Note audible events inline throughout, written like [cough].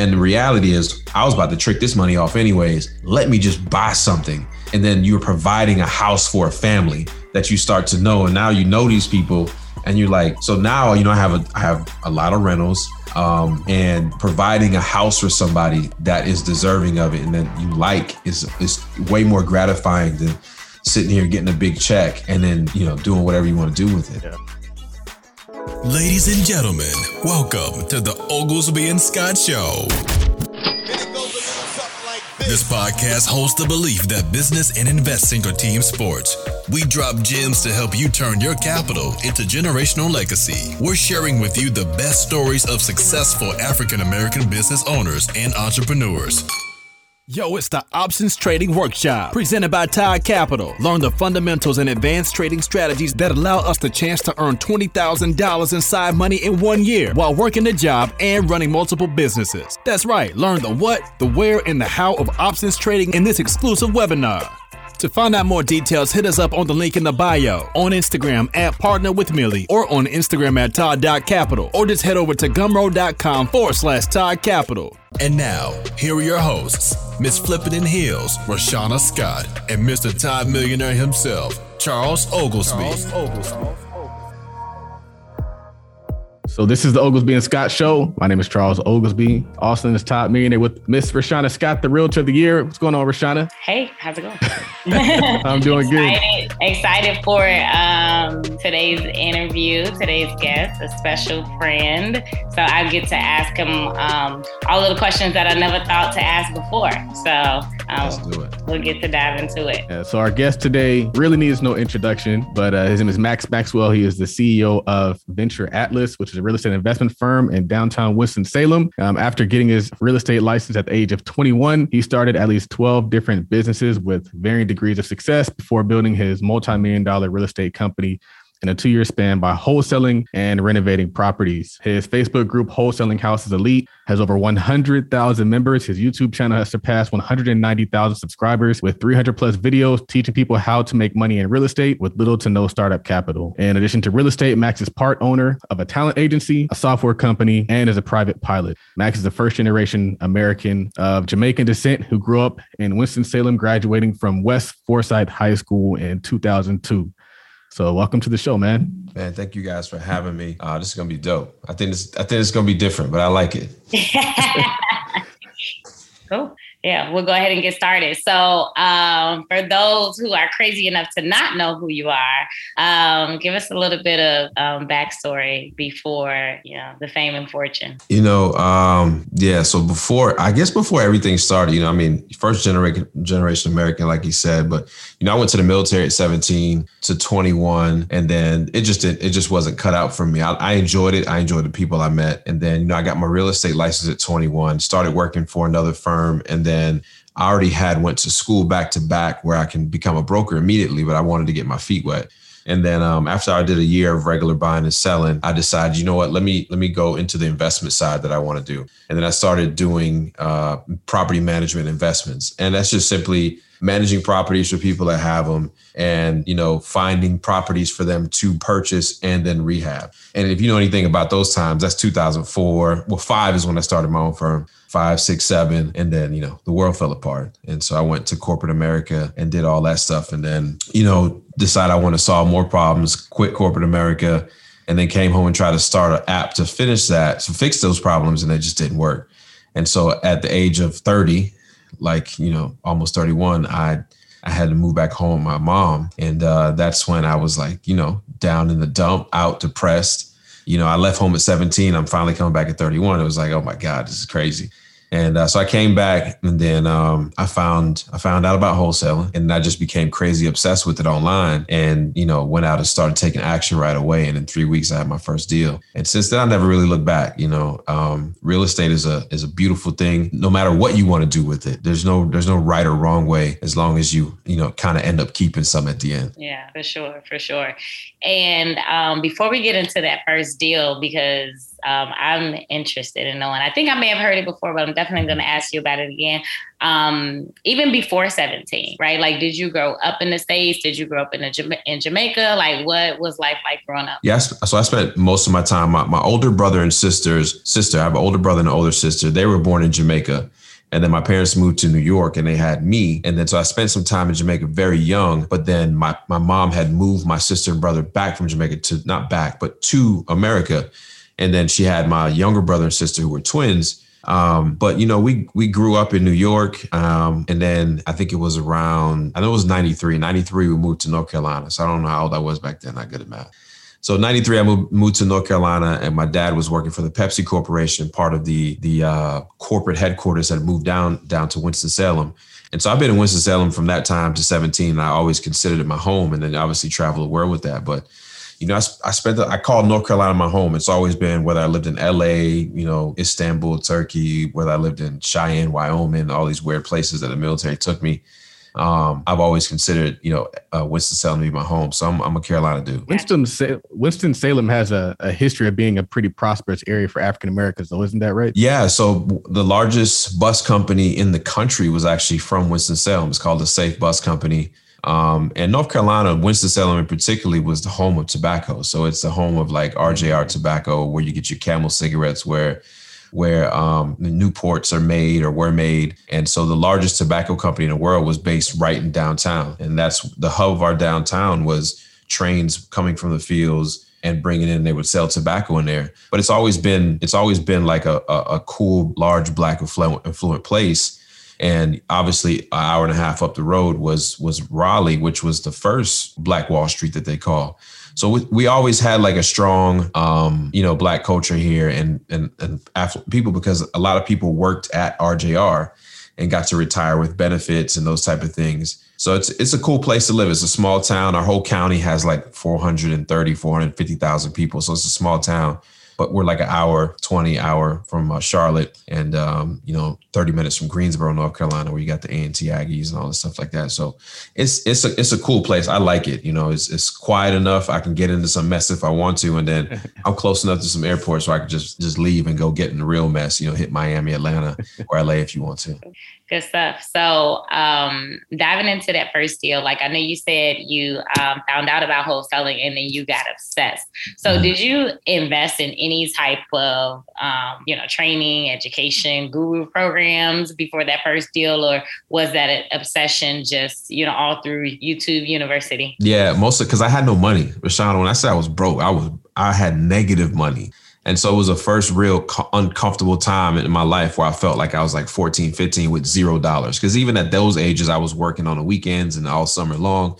And the reality is, I was about to trick this money off anyways. Let me just buy something. And then you're providing a house for a family that you start to know. And now you know these people. And you're like, so now, you know, I have a I have a lot of rentals. Um, and providing a house for somebody that is deserving of it and that you like is is way more gratifying than sitting here getting a big check and then you know doing whatever you want to do with it. Yeah. Ladies and gentlemen, welcome to the Oglesby and Scott Show. This podcast holds the belief that business and investing are team sports. We drop gems to help you turn your capital into generational legacy. We're sharing with you the best stories of successful African American business owners and entrepreneurs. Yo, it's the Options Trading Workshop presented by Todd Capital. Learn the fundamentals and advanced trading strategies that allow us the chance to earn $20,000 in side money in one year while working a job and running multiple businesses. That's right, learn the what, the where, and the how of options trading in this exclusive webinar. To find out more details, hit us up on the link in the bio, on Instagram at Partner with Millie, or on Instagram at Todd.capital, or just head over to gumroad.com forward slash Todd Capital. And now, here are your hosts, Miss Flippin' in Heels, Rashana Scott, and Mr. Todd Millionaire himself, Charles Oglesby. Charles Oglesby. So this is the Oglesby and Scott Show. My name is Charles Oglesby. Austin is top millionaire with Miss Rashana Scott, the Realtor of the Year. What's going on, Rashana? Hey, how's it going? [laughs] [laughs] I'm doing excited, good. Excited for um, today's interview. Today's guest, a special friend. So I get to ask him um, all of the questions that I never thought to ask before. So um, Let's do it. We'll get to dive into it. Yeah, so our guest today really needs no introduction, but uh, his name is Max Maxwell. He is the CEO of Venture Atlas, which is a real estate investment firm in downtown Winston-Salem. Um, after getting his real estate license at the age of 21, he started at least 12 different businesses with varying degrees of success before building his multi-million dollar real estate company in a two year span by wholesaling and renovating properties. His Facebook group, Wholesaling Houses Elite, has over 100,000 members. His YouTube channel has surpassed 190,000 subscribers with 300 plus videos teaching people how to make money in real estate with little to no startup capital. In addition to real estate, Max is part owner of a talent agency, a software company, and is a private pilot. Max is a first generation American of Jamaican descent who grew up in Winston-Salem, graduating from West Forsyth High School in 2002. So welcome to the show, man. Man, thank you guys for having me. Uh, this is gonna be dope. I think this I think it's gonna be different, but I like it. [laughs] cool yeah, we'll go ahead and get started. So, um, for those who are crazy enough to not know who you are, um, give us a little bit of um, backstory before you know the fame and fortune. You know, um, yeah. So before, I guess before everything started, you know, I mean, first generation generation American, like you said, but you know, I went to the military at 17 to 21, and then it just it, it just wasn't cut out for me. I, I enjoyed it. I enjoyed the people I met, and then you know, I got my real estate license at 21. Started working for another firm, and then I already had went to school back to back where I can become a broker immediately, but I wanted to get my feet wet. And then um, after I did a year of regular buying and selling, I decided, you know what, let me let me go into the investment side that I want to do. And then I started doing uh, property management investments, and that's just simply managing properties for people that have them, and you know finding properties for them to purchase and then rehab. And if you know anything about those times, that's 2004. Well, five is when I started my own firm five, six, seven, and then you know the world fell apart. And so I went to corporate America and did all that stuff, and then you know decided I want to solve more problems, quit corporate America, and then came home and tried to start an app to finish that, to fix those problems, and it just didn't work. And so at the age of 30, like you know almost 31, I I had to move back home with my mom, and uh, that's when I was like you know down in the dump, out depressed you know, I left home at 17. I'm finally coming back at 31. It was like, oh my God, this is crazy. And uh, so I came back, and then um, I found I found out about wholesaling, and I just became crazy obsessed with it online. And you know, went out and started taking action right away. And in three weeks, I had my first deal. And since then, I never really looked back. You know, um, real estate is a is a beautiful thing. No matter what you want to do with it, there's no there's no right or wrong way as long as you you know kind of end up keeping some at the end. Yeah, for sure, for sure. And um, before we get into that first deal, because Um, I'm interested in knowing. I think I may have heard it before, but I'm definitely going to ask you about it again. Um, even before 17, right? Like, did you grow up in the States? Did you grow up in, in Jamaica? Like, what was life like growing up? Yes. So I spent most of my time, my, my older brother and sister's sister, I have an older brother and an older sister. They were born in Jamaica. And then my parents moved to New York and they had me. And then so I spent some time in Jamaica very young. But then my, my mom had moved my sister and brother back from Jamaica to not back, but to America. And then she had my younger brother and sister who were twins. Um, but you know, we we grew up in New York. Um, and then I think it was around, I know it was 93. 93, we moved to North Carolina. So I don't know how old I was back then. Not good at math. So 93, I moved, moved to North Carolina and my dad was working for the Pepsi Corporation, part of the, the uh, corporate headquarters that moved down, down to Winston-Salem. And so I've been in Winston-Salem from that time to 17. And I always considered it my home and then obviously travel the world with that. But, you know, I, I spent, the, I call North Carolina my home. It's always been whether I lived in LA, you know, Istanbul, Turkey, whether I lived in Cheyenne, Wyoming, all these weird places that the military took me um, I've always considered, you know, uh, Winston Salem to be my home. So I'm, I'm a Carolina dude. Winston Winston Salem has a, a, history of being a pretty prosperous area for African Americans, though, isn't that right? Yeah. So the largest bus company in the country was actually from Winston Salem. It's called the Safe Bus Company. Um, and North Carolina, Winston Salem in particularly, was the home of tobacco. So it's the home of like RJR tobacco, where you get your Camel cigarettes, where where um, the Newports are made or were made. And so the largest tobacco company in the world was based right in downtown. And that's the hub of our downtown was trains coming from the fields and bringing in they would sell tobacco in there but it's always been it's always been like a, a, a cool large black affluent, affluent place and obviously an hour and a half up the road was was raleigh which was the first black wall street that they call so we, we always had like a strong, um, you know, black culture here and and and people because a lot of people worked at RJR and got to retire with benefits and those type of things. So it's it's a cool place to live. It's a small town. Our whole county has like 430, 450,000 people. So it's a small town but we're like an hour, 20 hour from uh, Charlotte and, um, you know, 30 minutes from Greensboro, North Carolina, where you got the A&T Aggies and all this stuff like that. So it's, it's a, it's a cool place. I like it. You know, it's, it's quiet enough. I can get into some mess if I want to. And then [laughs] I'm close enough to some airports where I can just, just leave and go get in the real mess, you know, hit Miami, Atlanta [laughs] or LA if you want to. Good stuff. So, um, diving into that first deal, like I know you said you um, found out about wholesaling and then you got obsessed. So, mm-hmm. did you invest in any type of, um, you know, training, education, guru programs before that first deal, or was that an obsession just, you know, all through YouTube University? Yeah, mostly because I had no money. Rashawn, when I said I was broke, I was I had negative money. And so it was a first real co- uncomfortable time in my life where I felt like I was like 14, 15 with zero dollars. Cause even at those ages, I was working on the weekends and all summer long.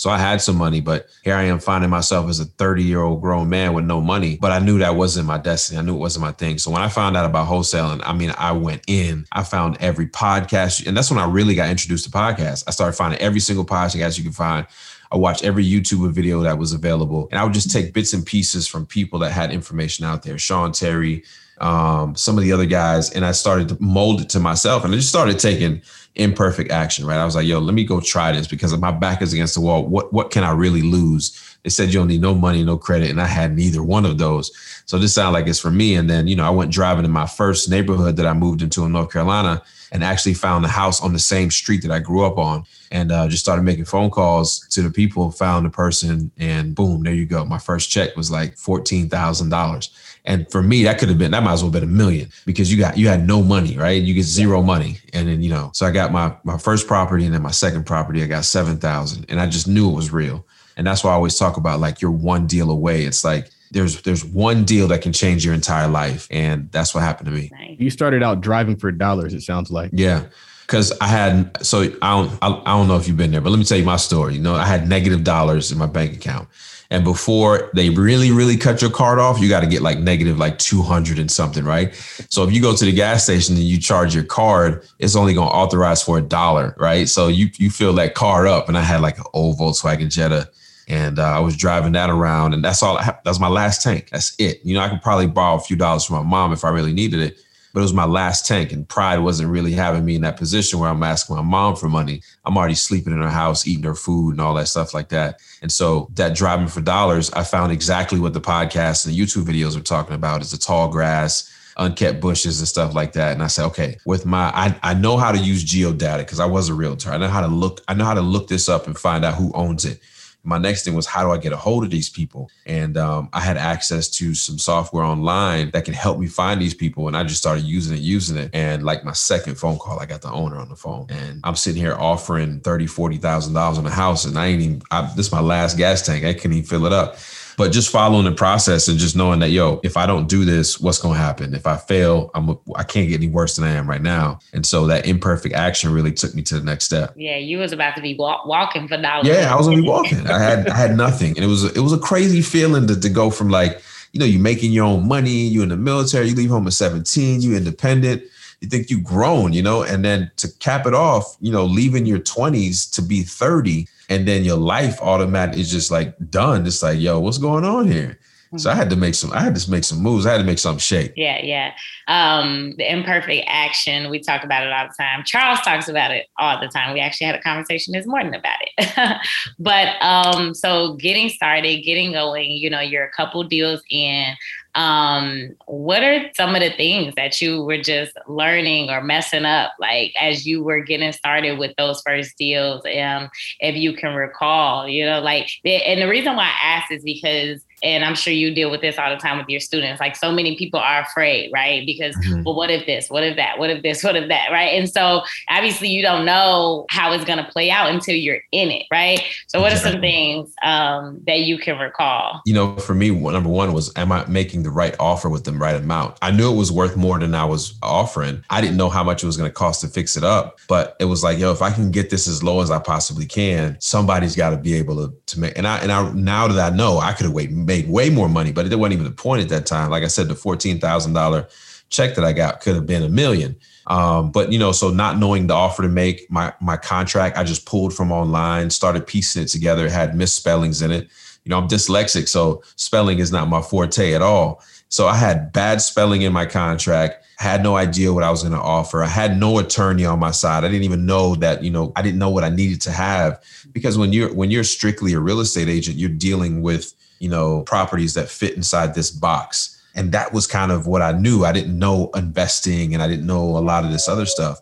So I had some money, but here I am finding myself as a 30 year old grown man with no money. But I knew that wasn't my destiny. I knew it wasn't my thing. So when I found out about wholesaling, I mean, I went in, I found every podcast. And that's when I really got introduced to podcasts. I started finding every single podcast you can find I watched every YouTube video that was available, and I would just take bits and pieces from people that had information out there. Sean Terry, um, some of the other guys, and I started to mold it to myself, and I just started taking imperfect action. Right, I was like, "Yo, let me go try this because my back is against the wall. What what can I really lose?" They said you don't need no money, no credit, and I had neither one of those. So this sounded like it's for me. And then you know, I went driving in my first neighborhood that I moved into in North Carolina and actually found the house on the same street that I grew up on and uh, just started making phone calls to the people, found the person, and boom, there you go. My first check was like $14,000. And for me, that could have been, that might as well have been a million because you got, you had no money, right? You get zero money. And then, you know, so I got my, my first property and then my second property, I got 7,000 and I just knew it was real. And that's why I always talk about like you're one deal away. It's like, there's there's one deal that can change your entire life and that's what happened to me. You started out driving for dollars it sounds like. Yeah because i had so i don't I, I don't know if you've been there but let me tell you my story. You know i had negative dollars in my bank account. And before they really really cut your card off you got to get like negative like 200 and something right? So if you go to the gas station and you charge your card it's only going to authorize for a dollar right? So you you fill that card up and i had like an old volkswagen jetta and uh, I was driving that around, and that's all. I That's my last tank. That's it. You know, I could probably borrow a few dollars from my mom if I really needed it, but it was my last tank and pride wasn't really having me in that position where I'm asking my mom for money. I'm already sleeping in her house, eating her food and all that stuff like that. And so that driving for dollars, I found exactly what the podcast and the YouTube videos are talking about is the tall grass, unkept bushes and stuff like that. And I said, okay, with my I, I know how to use geodata because I was a realtor. I know how to look, I know how to look this up and find out who owns it my next thing was how do I get a hold of these people? And um, I had access to some software online that can help me find these people. And I just started using it, using it. And like my second phone call, I got the owner on the phone and I'm sitting here offering thirty, forty thousand dollars on the house. And I ain't even, I, this is my last gas tank. I couldn't even fill it up but just following the process and just knowing that yo if i don't do this what's going to happen? If i fail i'm a, i can't get any worse than i am right now. And so that imperfect action really took me to the next step. Yeah you was about to be walk, walking for dollars. Yeah i was gonna be walking. I had i had nothing. And it was it was a crazy feeling to, to go from like you know you're making your own money you're in the military you leave home at 17 you independent you think you've grown you know and then to cap it off you know leaving your 20s to be 30 and then your life automatically is just like done. It's like, yo, what's going on here? So I had to make some, I had to make some moves. I had to make something shake. Yeah, yeah. Um, the imperfect action, we talk about it all the time. Charles talks about it all the time. We actually had a conversation this morning about it. [laughs] but um, so getting started, getting going, you know, you're a couple deals in um, what are some of the things that you were just learning or messing up like as you were getting started with those first deals? Um, if you can recall you know like and the reason why i asked is because and I'm sure you deal with this all the time with your students. Like so many people are afraid, right? Because, mm-hmm. well, what if this? What if that? What if this? What if that? Right. And so obviously you don't know how it's going to play out until you're in it, right? So what are some things um, that you can recall? You know, for me, number one was, am I making the right offer with the right amount? I knew it was worth more than I was offering. I didn't know how much it was going to cost to fix it up, but it was like, yo, if I can get this as low as I possibly can, somebody's got to be able to, to make. And I and I now that I know, I could have waited made way more money, but it wasn't even the point at that time. Like I said, the $14,000 check that I got could have been a million. Um, but you know, so not knowing the offer to make my my contract, I just pulled from online, started piecing it together. It had misspellings in it. You know, I'm dyslexic, so spelling is not my forte at all. So I had bad spelling in my contract. Had no idea what I was going to offer. I had no attorney on my side. I didn't even know that. You know, I didn't know what I needed to have because when you're when you're strictly a real estate agent, you're dealing with you know, properties that fit inside this box. And that was kind of what I knew. I didn't know investing and I didn't know a lot of this other stuff.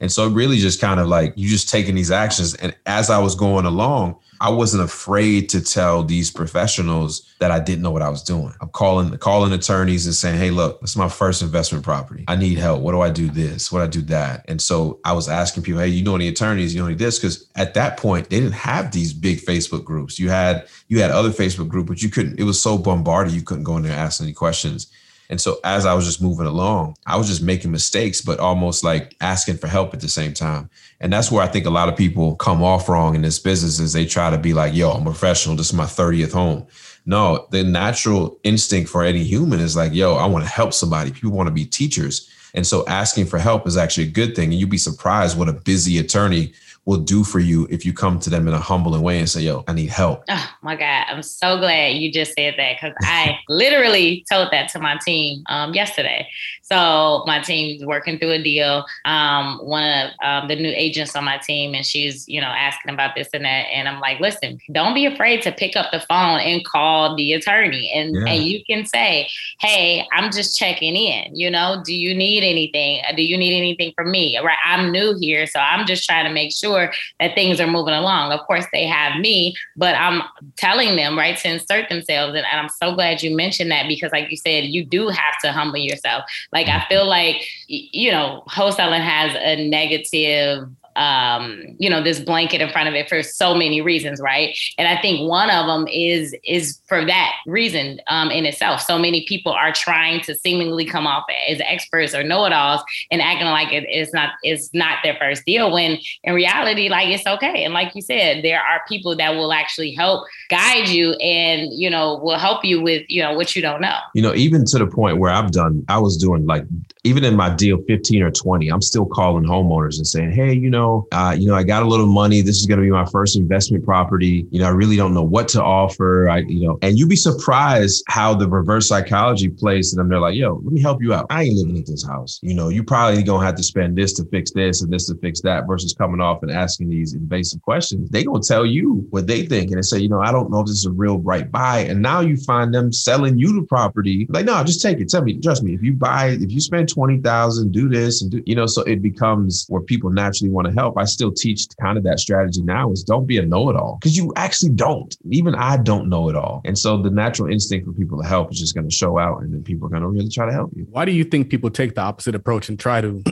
And so really just kind of like you just taking these actions. And as I was going along, I wasn't afraid to tell these professionals that I didn't know what I was doing. I'm calling calling attorneys and saying, "Hey, look, this is my first investment property. I need help. What do I do this? What do I do that?" And so I was asking people, "Hey, you know any attorneys? You know any this?" Because at that point, they didn't have these big Facebook groups. You had you had other Facebook groups, but you couldn't. It was so bombarded, you couldn't go in there and ask any questions. And so as I was just moving along, I was just making mistakes, but almost like asking for help at the same time. And that's where I think a lot of people come off wrong in this business is they try to be like, yo, I'm a professional. This is my 30th home. No, the natural instinct for any human is like, yo, I want to help somebody. People want to be teachers. And so asking for help is actually a good thing. And you'd be surprised what a busy attorney will do for you if you come to them in a humbling way and say, yo, I need help. [laughs] Oh my God. I'm so glad you just said that because I [laughs] literally told that to my team um, yesterday. So my team's working through a deal. Um, one of um, the new agents on my team, and she's, you know, asking about this and that. And I'm like, listen, don't be afraid to pick up the phone and call the attorney. And, yeah. and you can say, hey, I'm just checking in. You know, do you need anything? Do you need anything from me? Right. I'm new here. So I'm just trying to make sure that things are moving along. Of course, they have me, but I'm telling them, right, to insert themselves. And, and I'm so glad you mentioned that because, like you said, you do have to humble yourself. Like I feel like you know, wholesaling has a negative um, you know, this blanket in front of it for so many reasons, right? And I think one of them is is for that reason um, in itself. So many people are trying to seemingly come off as experts or know-it-alls and acting like it is not it's not their first deal. When in reality, like it's okay. And like you said, there are people that will actually help guide you and you know will help you with you know what you don't know. You know, even to the point where I've done, I was doing like even in my deal 15 or 20, I'm still calling homeowners and saying, hey, you know uh, you know, I got a little money. This is going to be my first investment property. You know, I really don't know what to offer. I, you know, and you'd be surprised how the reverse psychology plays to them. They're like, yo, let me help you out. I ain't living in this house. You know, you probably gonna have to spend this to fix this and this to fix that versus coming off and asking these invasive questions. They gonna tell you what they think and they say, you know, I don't know if this is a real right buy. And now you find them selling you the property. Like, no, just take it. Tell me, trust me. If you buy, if you spend twenty thousand, do this and do, you know, so it becomes where people naturally want to help. I still teach kind of that strategy now is don't be a know-it-all because you actually don't. Even I don't know it all. And so the natural instinct for people to help is just going to show out and then people are going to really try to help you. Why do you think people take the opposite approach and try to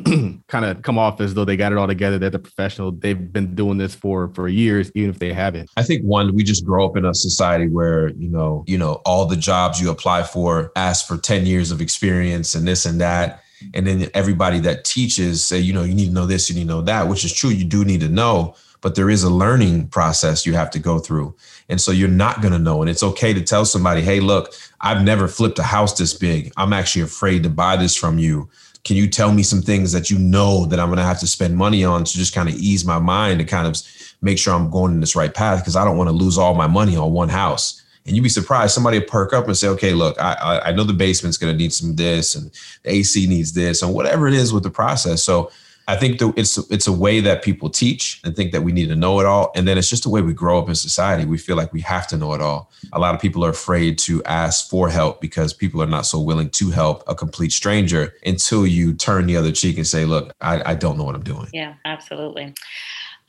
[clears throat] kind of come off as though they got it all together? They're the professional. They've been doing this for for years, even if they haven't. I think one, we just grow up in a society where you know, you know, all the jobs you apply for ask for ten years of experience and this and that. And then everybody that teaches say, you know, you need to know this, you need to know that, which is true. You do need to know, but there is a learning process you have to go through. And so you're not going to know. And it's okay to tell somebody, hey, look, I've never flipped a house this big. I'm actually afraid to buy this from you. Can you tell me some things that you know that I'm going to have to spend money on to just kind of ease my mind and kind of make sure I'm going in this right path? Because I don't want to lose all my money on one house. And you'd be surprised. Somebody perk up and say, okay, look, I, I know the basement's going to need some this and the AC needs this and whatever it is with the process. So I think the, it's it's a way that people teach and think that we need to know it all, and then it's just a way we grow up in society. We feel like we have to know it all. A lot of people are afraid to ask for help because people are not so willing to help a complete stranger until you turn the other cheek and say, "Look, I, I don't know what I'm doing." Yeah, absolutely.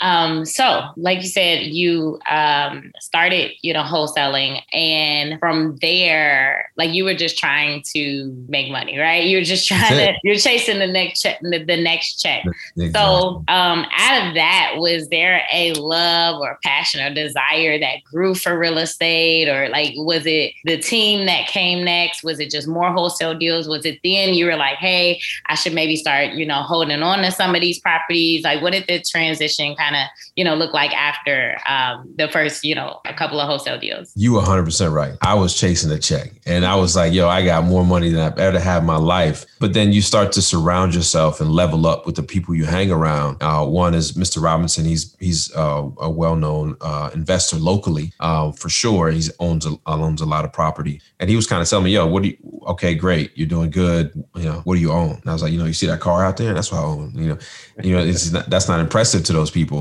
Um, so, like you said, you um, started, you know, wholesaling, and from there, like you were just trying to make money, right? You were just trying to, you're chasing the next check, the, the next check. Exactly. So, um, out of that, was there a love or passion or desire that grew for real estate, or like was it the team that came next? Was it just more wholesale deals? Was it then you were like, hey, I should maybe start, you know, holding on to some of these properties? Like, what did the transition kind kind of you know look like after um, the first you know a couple of wholesale deals? You 100 percent right. I was chasing a check, and I was like, yo, I got more money than I've ever had in my life. But then you start to surround yourself and level up with the people you hang around. Uh, one is Mr. Robinson. He's he's uh, a well known uh, investor locally uh, for sure. He owns a, owns a lot of property, and he was kind of telling me, yo, what do you? Okay, great, you're doing good. You know, what do you own? And I was like, you know, you see that car out there? That's what I own. You know, you know, it's not, that's not impressive to those people.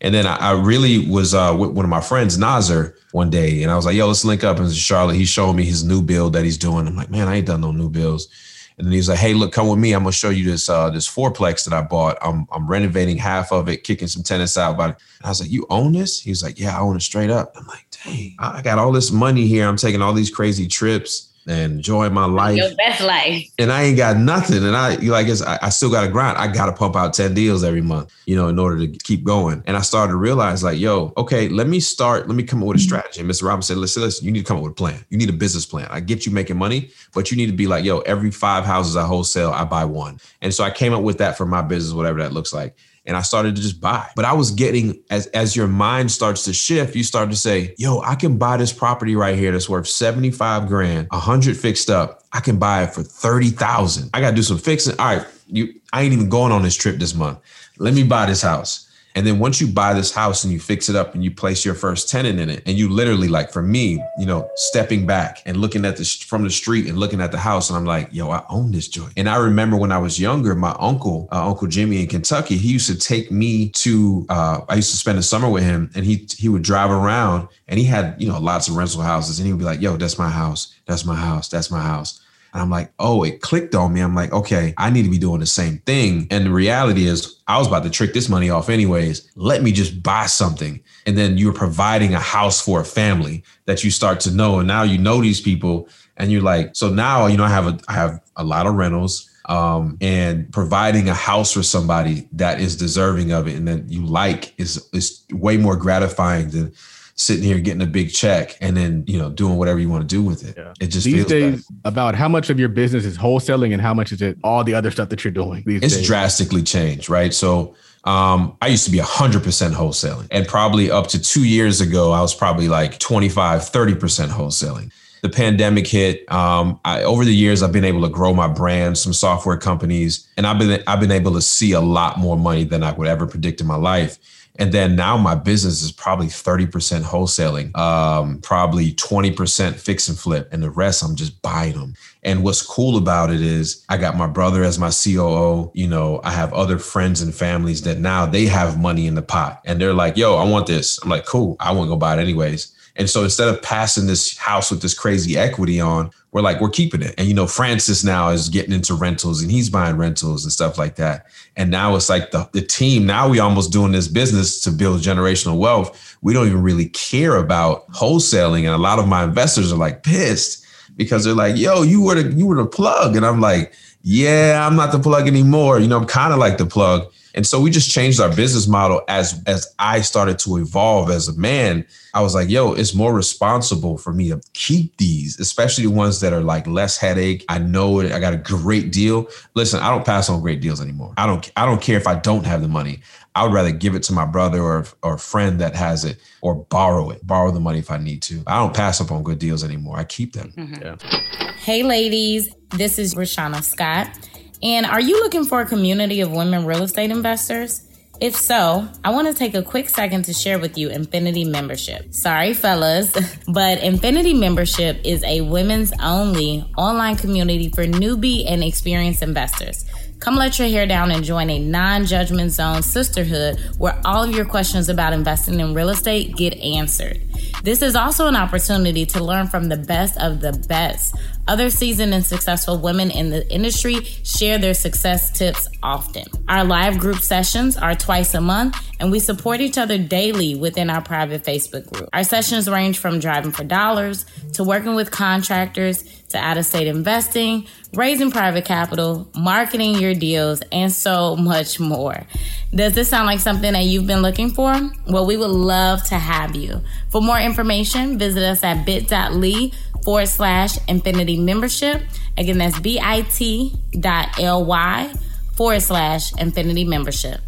And then I, I really was uh, with one of my friends, Nazar, one day, and I was like, "Yo, let's link up." And Charlotte, he's showing me his new build that he's doing. I'm like, "Man, I ain't done no new builds." And then he's like, "Hey, look, come with me. I'm gonna show you this uh, this fourplex that I bought. I'm I'm renovating half of it, kicking some tenants out. But I was like, "You own this?" He's like, "Yeah, I own it straight up." I'm like, "Dang, I got all this money here. I'm taking all these crazy trips." And enjoying my life. Your best life. And I ain't got nothing. And I you like I, I still got to grind. I got to pump out 10 deals every month, you know, in order to keep going. And I started to realize like, yo, okay, let me start, let me come up with a mm-hmm. strategy. And Mr. Robinson said, listen, listen, you need to come up with a plan. You need a business plan. I get you making money, but you need to be like, yo, every five houses I wholesale, I buy one. And so I came up with that for my business, whatever that looks like and I started to just buy. But I was getting as as your mind starts to shift, you start to say, "Yo, I can buy this property right here that's worth 75 grand, 100 fixed up. I can buy it for 30,000. I got to do some fixing. All right, you I ain't even going on this trip this month. Let me buy this house. And then once you buy this house and you fix it up and you place your first tenant in it, and you literally like for me, you know, stepping back and looking at this from the street and looking at the house, and I'm like, yo, I own this joint. And I remember when I was younger, my uncle, uh, Uncle Jimmy in Kentucky, he used to take me to. Uh, I used to spend the summer with him, and he he would drive around, and he had you know lots of rental houses, and he would be like, yo, that's my house, that's my house, that's my house. And I'm like, oh, it clicked on me. I'm like, okay, I need to be doing the same thing. And the reality is, I was about to trick this money off anyways. Let me just buy something. And then you're providing a house for a family that you start to know. And now you know these people. And you're like, so now, you know, I have a I have a lot of rentals. Um, and providing a house for somebody that is deserving of it and that you like is is way more gratifying than sitting here getting a big check and then you know doing whatever you want to do with it. Yeah. It just these days about how much of your business is wholesaling and how much is it all the other stuff that you're doing. it's days. drastically changed, right? So um, I used to be 100% wholesaling and probably up to two years ago, I was probably like 25, 30% wholesaling. the pandemic hit. Um, I, over the years, I've been able to grow my brand, some software companies, and I've been I've been able to see a lot more money than I would ever predict in my life. And then now my business is probably 30% wholesaling, um, probably 20% fix and flip, and the rest I'm just buying them. And what's cool about it is I got my brother as my COO. You know, I have other friends and families that now they have money in the pot and they're like, yo, I want this. I'm like, cool, I want to go buy it anyways. And so instead of passing this house with this crazy equity on, we're like, we're keeping it. And you know, Francis now is getting into rentals and he's buying rentals and stuff like that. And now it's like the, the team, now we almost doing this business to build generational wealth. We don't even really care about wholesaling. And a lot of my investors are like pissed because they're like, yo, you were the you were the plug. And I'm like, yeah, I'm not the plug anymore. You know, I'm kind of like the plug. And so we just changed our business model as as I started to evolve as a man. I was like, yo, it's more responsible for me to keep these, especially the ones that are like less headache. I know it, I got a great deal. Listen, I don't pass on great deals anymore. I don't I don't care if I don't have the money. I would rather give it to my brother or or a friend that has it or borrow it, borrow the money if I need to. I don't pass up on good deals anymore. I keep them. Mm-hmm. Yeah. Hey ladies, this is Rashana Scott. And are you looking for a community of women real estate investors? If so, I want to take a quick second to share with you Infinity Membership. Sorry, fellas, [laughs] but Infinity Membership is a women's only online community for newbie and experienced investors. Come let your hair down and join a non judgment zone sisterhood where all of your questions about investing in real estate get answered. This is also an opportunity to learn from the best of the best. Other seasoned and successful women in the industry share their success tips often. Our live group sessions are twice a month, and we support each other daily within our private Facebook group. Our sessions range from driving for dollars to working with contractors to out of state investing, raising private capital, marketing your deals, and so much more. Does this sound like something that you've been looking for? Well, we would love to have you. For more information, visit us at bit.ly forward slash infinity membership. Again, that's bit.ly forward slash infinity membership.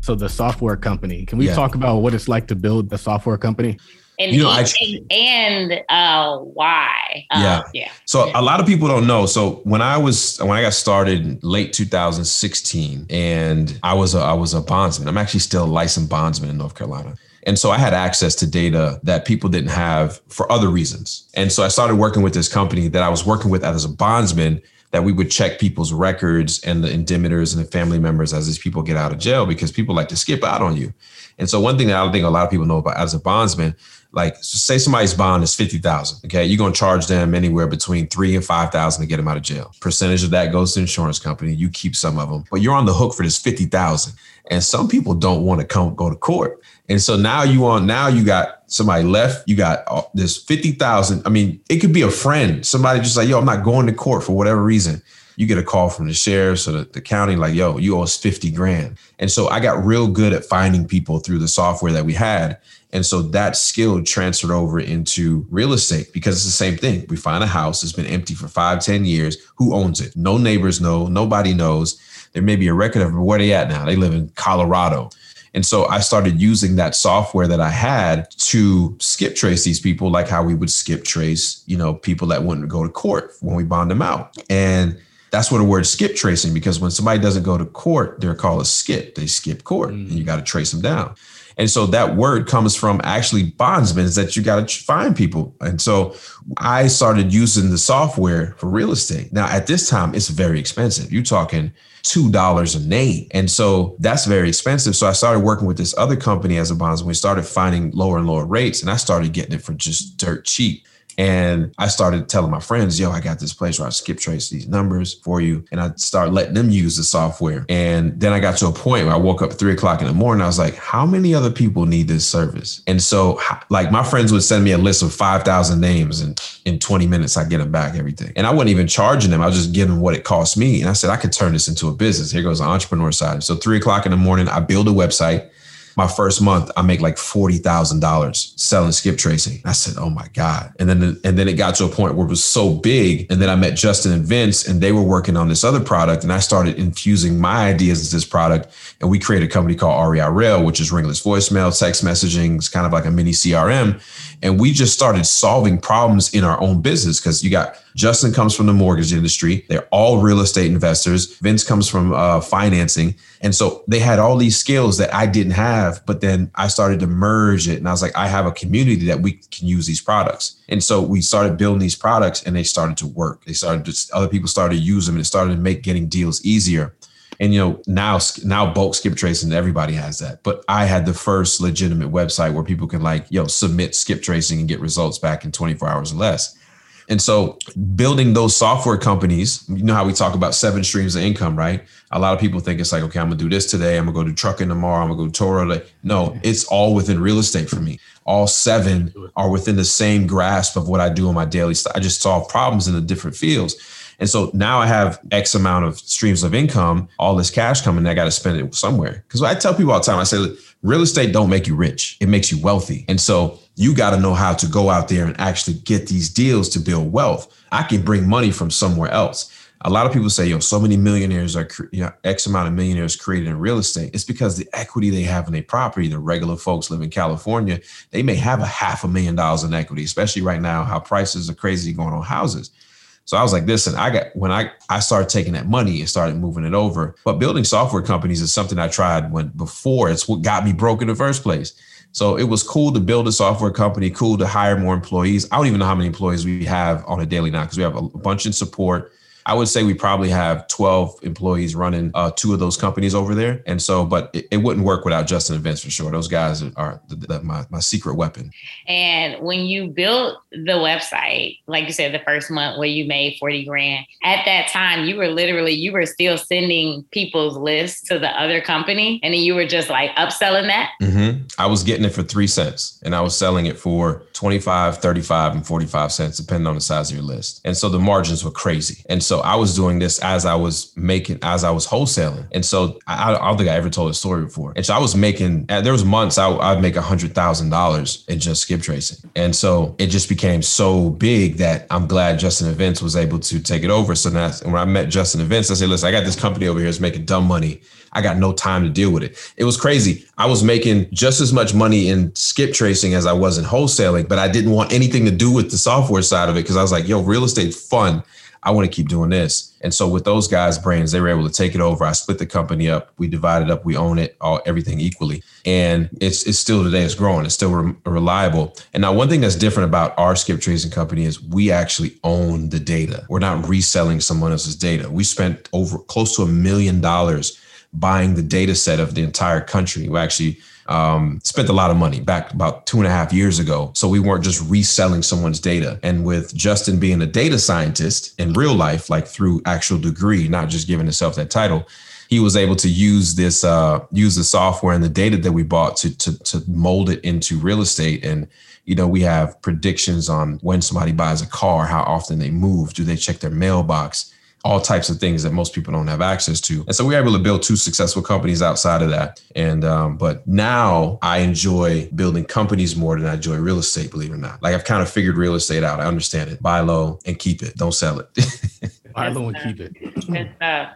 So, the software company, can we yeah. talk about what it's like to build a software company? And you know, I, and, uh, why? Uh, yeah, yeah. So a lot of people don't know. So when I was when I got started late 2016, and I was a, I was a bondsman. I'm actually still a licensed bondsman in North Carolina. And so I had access to data that people didn't have for other reasons. And so I started working with this company that I was working with as a bondsman that we would check people's records and the indemnitors and the family members as these people get out of jail because people like to skip out on you. And so one thing that I don't think a lot of people know about as a bondsman like say somebody's bond is 50,000, okay? You're going to charge them anywhere between 3 and 5,000 to get them out of jail. Percentage of that goes to insurance company, you keep some of them. But you're on the hook for this 50,000. And some people don't want to come go to court. And so now you on now you got somebody left, you got this 50,000. I mean, it could be a friend, somebody just like, "Yo, I'm not going to court for whatever reason." You get a call from the sheriffs or the, the, county like yo you owe us 50 grand and so i got real good at finding people through the software that we had and so that skill transferred over into real estate because it's the same thing. We find a house that's been empty for five, ten years. Who owns it? No neighbors know. Nobody knows. There may be a record of where they at now. They live in Colorado. And so I started using that software that I had to skip trace these people, like how we would skip trace, you know, people that wouldn't go to court when we bond them out. And that's where the word skip tracing, because when somebody doesn't go to court, they're called a skip. They skip court mm. and you got to trace them down. And so that word comes from actually bondsmen is that you got to find people. And so I started using the software for real estate. Now at this time, it's very expensive. You're talking $2 a name. And so that's very expensive. So I started working with this other company as a bondsman. We started finding lower and lower rates and I started getting it for just dirt cheap. And I started telling my friends, yo, I got this place where I skip trace these numbers for you. And I started letting them use the software. And then I got to a point where I woke up three o'clock in the morning. I was like, how many other people need this service? And so, like, my friends would send me a list of 5,000 names, and in 20 minutes, I get them back everything. And I wasn't even charging them. I was just giving what it cost me. And I said, I could turn this into a business. Here goes the entrepreneur side. So, three o'clock in the morning, I build a website. My first month, I make like forty thousand dollars selling skip tracing. I said, "Oh my god!" And then and then it got to a point where it was so big. And then I met Justin and Vince, and they were working on this other product, and I started infusing my ideas into this product, and we created a company called REI Reply, which is ringless voicemail, text messaging. It's kind of like a mini CRM, and we just started solving problems in our own business because you got Justin comes from the mortgage industry. They're all real estate investors. Vince comes from uh, financing. And so they had all these skills that I didn't have. But then I started to merge it. And I was like, I have a community that we can use these products. And so we started building these products and they started to work. They started to, other people started to use them and it started to make getting deals easier. And you know now now bulk skip tracing everybody has that, but I had the first legitimate website where people can like yo know, submit skip tracing and get results back in 24 hours or less. And so building those software companies, you know how we talk about seven streams of income, right? A lot of people think it's like, okay, I'm gonna do this today, I'm gonna go do trucking tomorrow, I'm gonna go to Toro today. No, it's all within real estate for me. All seven are within the same grasp of what I do in my daily stuff. I just solve problems in the different fields. And so now I have X amount of streams of income, all this cash coming, I got to spend it somewhere. Because I tell people all the time, I say, real estate don't make you rich, it makes you wealthy. And so you got to know how to go out there and actually get these deals to build wealth. I can bring money from somewhere else. A lot of people say, yo, so many millionaires are, you know, X amount of millionaires created in real estate. It's because the equity they have in their property, the regular folks live in California, they may have a half a million dollars in equity, especially right now, how prices are crazy going on houses. So I was like, listen, I got when I I started taking that money and started moving it over. But building software companies is something I tried when before. It's what got me broke in the first place. So it was cool to build a software company, cool to hire more employees. I don't even know how many employees we have on a daily now because we have a bunch in support. I would say we probably have 12 employees running uh, two of those companies over there. And so, but it, it, wouldn't work without Justin Vince for sure. Those guys are the, the, my, my secret weapon. And when you built the website, like you said, the first month where you made 40 grand, at that time, you were literally, you were still sending people's lists to the other company. And then you were just like upselling that. Mm-hmm. I was getting it for three cents and I was selling it for 25, 35, and 45 cents, depending on the size of your list. And so the margins were crazy. And so so I was doing this as I was making, as I was wholesaling. And so I, I don't think I ever told a story before. And so I was making, uh, there was months I, I'd make a hundred thousand dollars in just skip tracing. And so it just became so big that I'm glad Justin and Vince was able to take it over. So now when I met Justin and Vince, I said, listen, I got this company over here that's making dumb money. I got no time to deal with it. It was crazy. I was making just as much money in skip tracing as I was in wholesaling, but I didn't want anything to do with the software side of it because I was like, yo, real estate's fun. I want to keep doing this. And so with those guys' brains, they were able to take it over. I split the company up. We divided up. We own it all, everything equally. And it's it's still today. It's growing. It's still re- reliable. And now one thing that's different about our skip tracing company is we actually own the data. We're not reselling someone else's data. We spent over close to a million dollars buying the data set of the entire country. We actually um, spent a lot of money back about two and a half years ago. So we weren't just reselling someone's data. And with Justin being a data scientist in real life, like through actual degree, not just giving himself that title, he was able to use this uh, use the software and the data that we bought to, to to mold it into real estate and you know we have predictions on when somebody buys a car how often they move do they check their mailbox all types of things that most people don't have access to. And so we were able to build two successful companies outside of that. And um, but now I enjoy building companies more than I enjoy real estate, believe it or not. Like I've kind of figured real estate out. I understand it. Buy low and keep it. Don't sell it. [laughs] Low and keep it.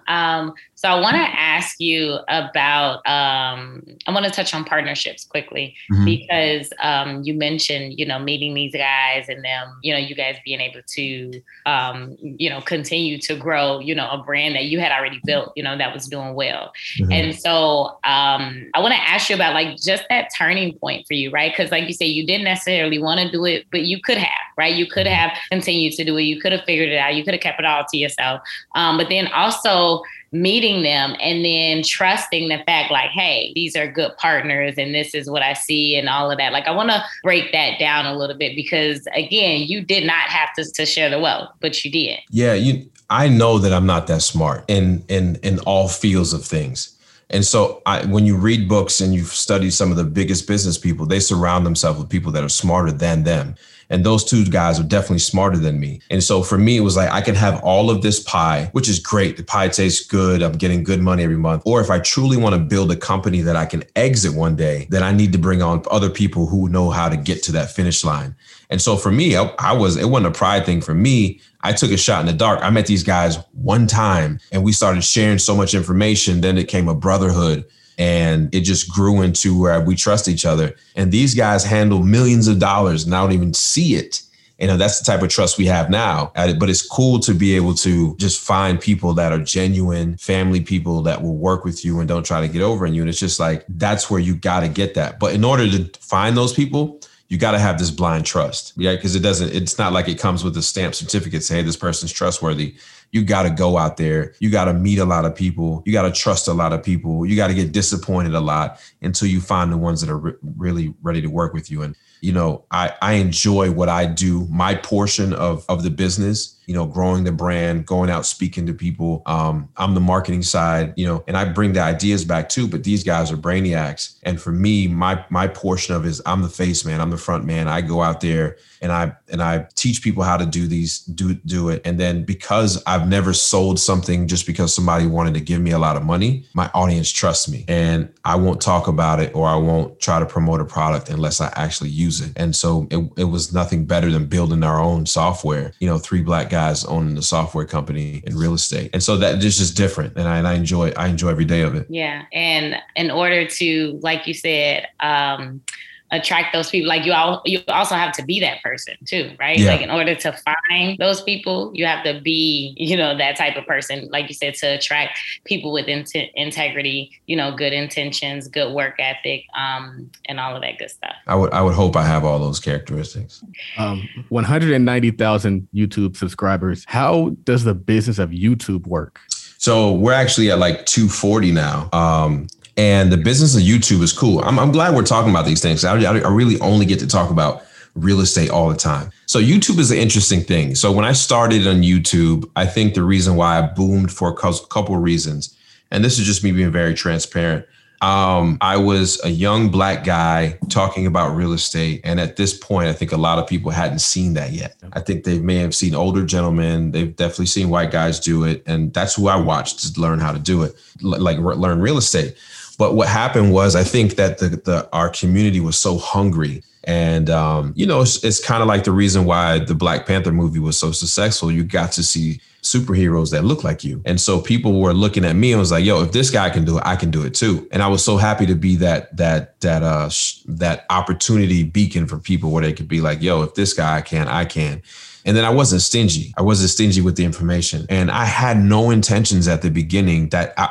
Um, so I want to ask you about. Um, I want to touch on partnerships quickly mm-hmm. because um, you mentioned, you know, meeting these guys and them, you know, you guys being able to, um, you know, continue to grow, you know, a brand that you had already built, you know, that was doing well. Mm-hmm. And so um, I want to ask you about like just that turning point for you, right? Because like you say, you didn't necessarily want to do it, but you could have, right? You could mm-hmm. have continued to do it. You could have figured it out. You could have kept it all to yourself. Um, but then also meeting them and then trusting the fact like hey these are good partners and this is what i see and all of that. Like i want to break that down a little bit because again you did not have to, to share the wealth but you did. Yeah you i know that i'm not that smart in in in all fields of things. And so I, when you read books and you study some of the biggest business people they surround themselves with people that are smarter than them And those two guys are definitely smarter than me. And so for me, it was like I can have all of this pie, which is great. The pie tastes good. I'm getting good money every month. Or if I truly want to build a company that I can exit one day, then I need to bring on other people who know how to get to that finish line. And so for me, I, I was, it wasn't a pride thing for me. I took a shot in the dark. I met these guys one time and we started sharing so much information. Then it came a brotherhood and it just grew into where we trust each other. And these guys handle millions of dollars and I don't even see it. You know, that's the type of trust we have now. But it's cool to be able to just find people that are genuine family people that will work with you and don't try to get over on you. And it's just like, that's where you got to get that. But in order to find those people, you got to have this blind trust. Yeah. Cause it doesn't, it's not like it comes with a stamp certificate say, hey, this person's trustworthy. You got to go out there. You got to meet a lot of people. You got to trust a lot of people. You got to get disappointed a lot until you find the ones that are re- really ready to work with you. And, you know, I, I enjoy what I do, my portion of, of the business you know, growing the brand, going out speaking to people. Um, I'm the marketing side, you know, and I bring the ideas back too. But these guys are brainiacs, and for me, my my portion of is I'm the face man, I'm the front man. I go out there and I and I teach people how to do these, do do it. And then because I've never sold something just because somebody wanted to give me a lot of money, my audience trusts me, and I won't talk about it or I won't try to promote a product unless I actually use it. And so it, it was nothing better than building our own software. You know, three black guys owning the software company in real estate. And so that is just different. And I, and I enjoy, I enjoy every day of it. Yeah. And in order to, like you said, um, attract those people. Like you all you also have to be that person too right? Yeah. like in order to find those people you have to be you know that type of person like you said to attract people with in- integrity you know good intentions good work ethic um and all of that good stuff. I would i would hope i have all those characteristics. Um 190000 youtube subscribers how does the business of youtube work? So we're actually at like 240 now. Um, and the business of YouTube is cool. I'm, I'm glad we're talking about these things. I, I really only get to talk about real estate all the time. So YouTube is an interesting thing. So when I started on YouTube, I think the reason why I boomed for a couple of reasons, and this is just me being very transparent. Um, I was a young black guy talking about real estate. And at this point, I think a lot of people hadn't seen that yet. I think they may have seen older gentlemen. They've definitely seen white guys do it. And that's who I watched to learn how to do it, like learn real estate. But what happened was, I think that the, the our community was so hungry, and um, you know, it's, it's kind of like the reason why the Black Panther movie was so successful. You got to see superheroes that look like you, and so people were looking at me and was like, "Yo, if this guy can do it, I can do it too." And I was so happy to be that that that uh that opportunity beacon for people where they could be like, "Yo, if this guy can, I can." And then I wasn't stingy. I wasn't stingy with the information. And I had no intentions at the beginning that I,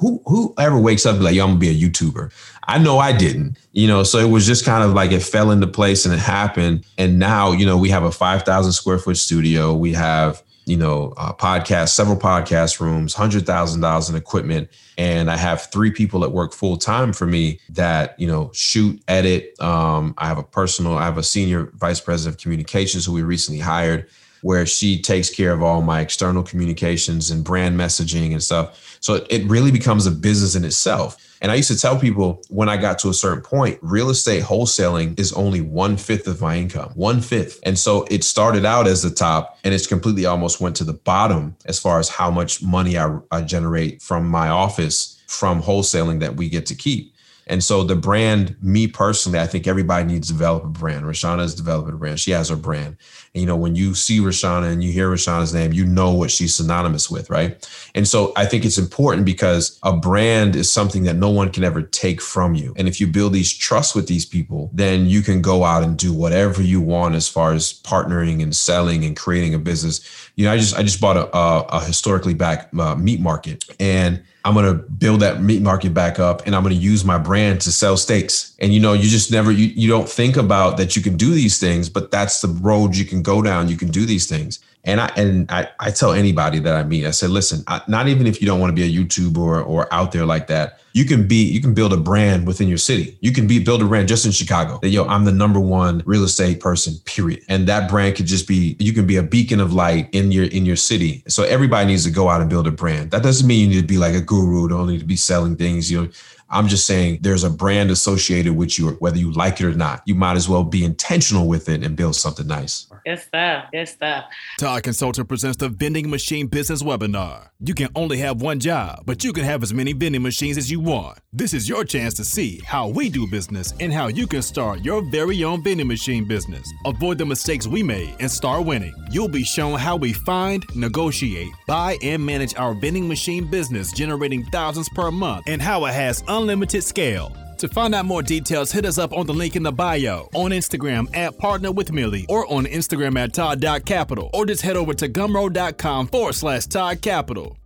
who, who, whoever wakes up like, yo, I'm gonna be a YouTuber. I know I didn't, you know, so it was just kind of like it fell into place and it happened. And now, you know, we have a 5,000 square foot studio. We have, you know, a podcast, several podcast rooms, $100,000 in equipment. And I have three people that work full time for me that, you know, shoot, edit. Um, I have a personal, I have a senior vice president of communications who we recently hired where she takes care of all my external communications and brand messaging and stuff. So it really becomes a business in itself. And I used to tell people when I got to a certain point, real estate wholesaling is only one fifth of my income, one fifth. And so it started out as the top and it's completely almost went to the bottom as far as how much money I, I generate from my office from wholesaling that we get to keep. And so the brand, me personally, I think everybody needs to develop a brand. Rashana is developing a brand. She has her brand. You know, when you see Rashana and you hear Rashana's name, you know what she's synonymous with, right? And so I think it's important because a brand is something that no one can ever take from you. And if you build these trust with these people, then you can go out and do whatever you want as far as partnering and selling and creating a business. You know, I just I just bought a, a, a historically back uh, meat market and I'm going to build that meat market back up and I'm going to use my brand to sell steaks. And you know, you just never you, you don't think about that you can do these things, but that's the road you can go down. You can do these things. And I and I, I tell anybody that I meet, I said, listen, I, not even if you don't want to be a YouTuber or, or out there like that, you can be you can build a brand within your city. You can be build a brand just in Chicago. That yo, I'm the number one real estate person, period. And that brand could just be you can be a beacon of light in your in your city. So everybody needs to go out and build a brand. That doesn't mean you need to be like a guru, don't need to be selling things. You know, I'm just saying there's a brand associated with you, whether you like it or not. You might as well be intentional with it and build something nice. Good stuff. Good stuff. Todd Capital presents the Vending Machine Business Webinar. You can only have one job, but you can have as many vending machines as you want. This is your chance to see how we do business and how you can start your very own vending machine business. Avoid the mistakes we made and start winning. You'll be shown how we find, negotiate, buy, and manage our vending machine business, generating thousands per month, and how it has unlimited scale. To find out more details, hit us up on the link in the bio, on Instagram at Partner with Millie, or on Instagram at Todd.capital, or just head over to gumroad.com forward slash Todd Capital.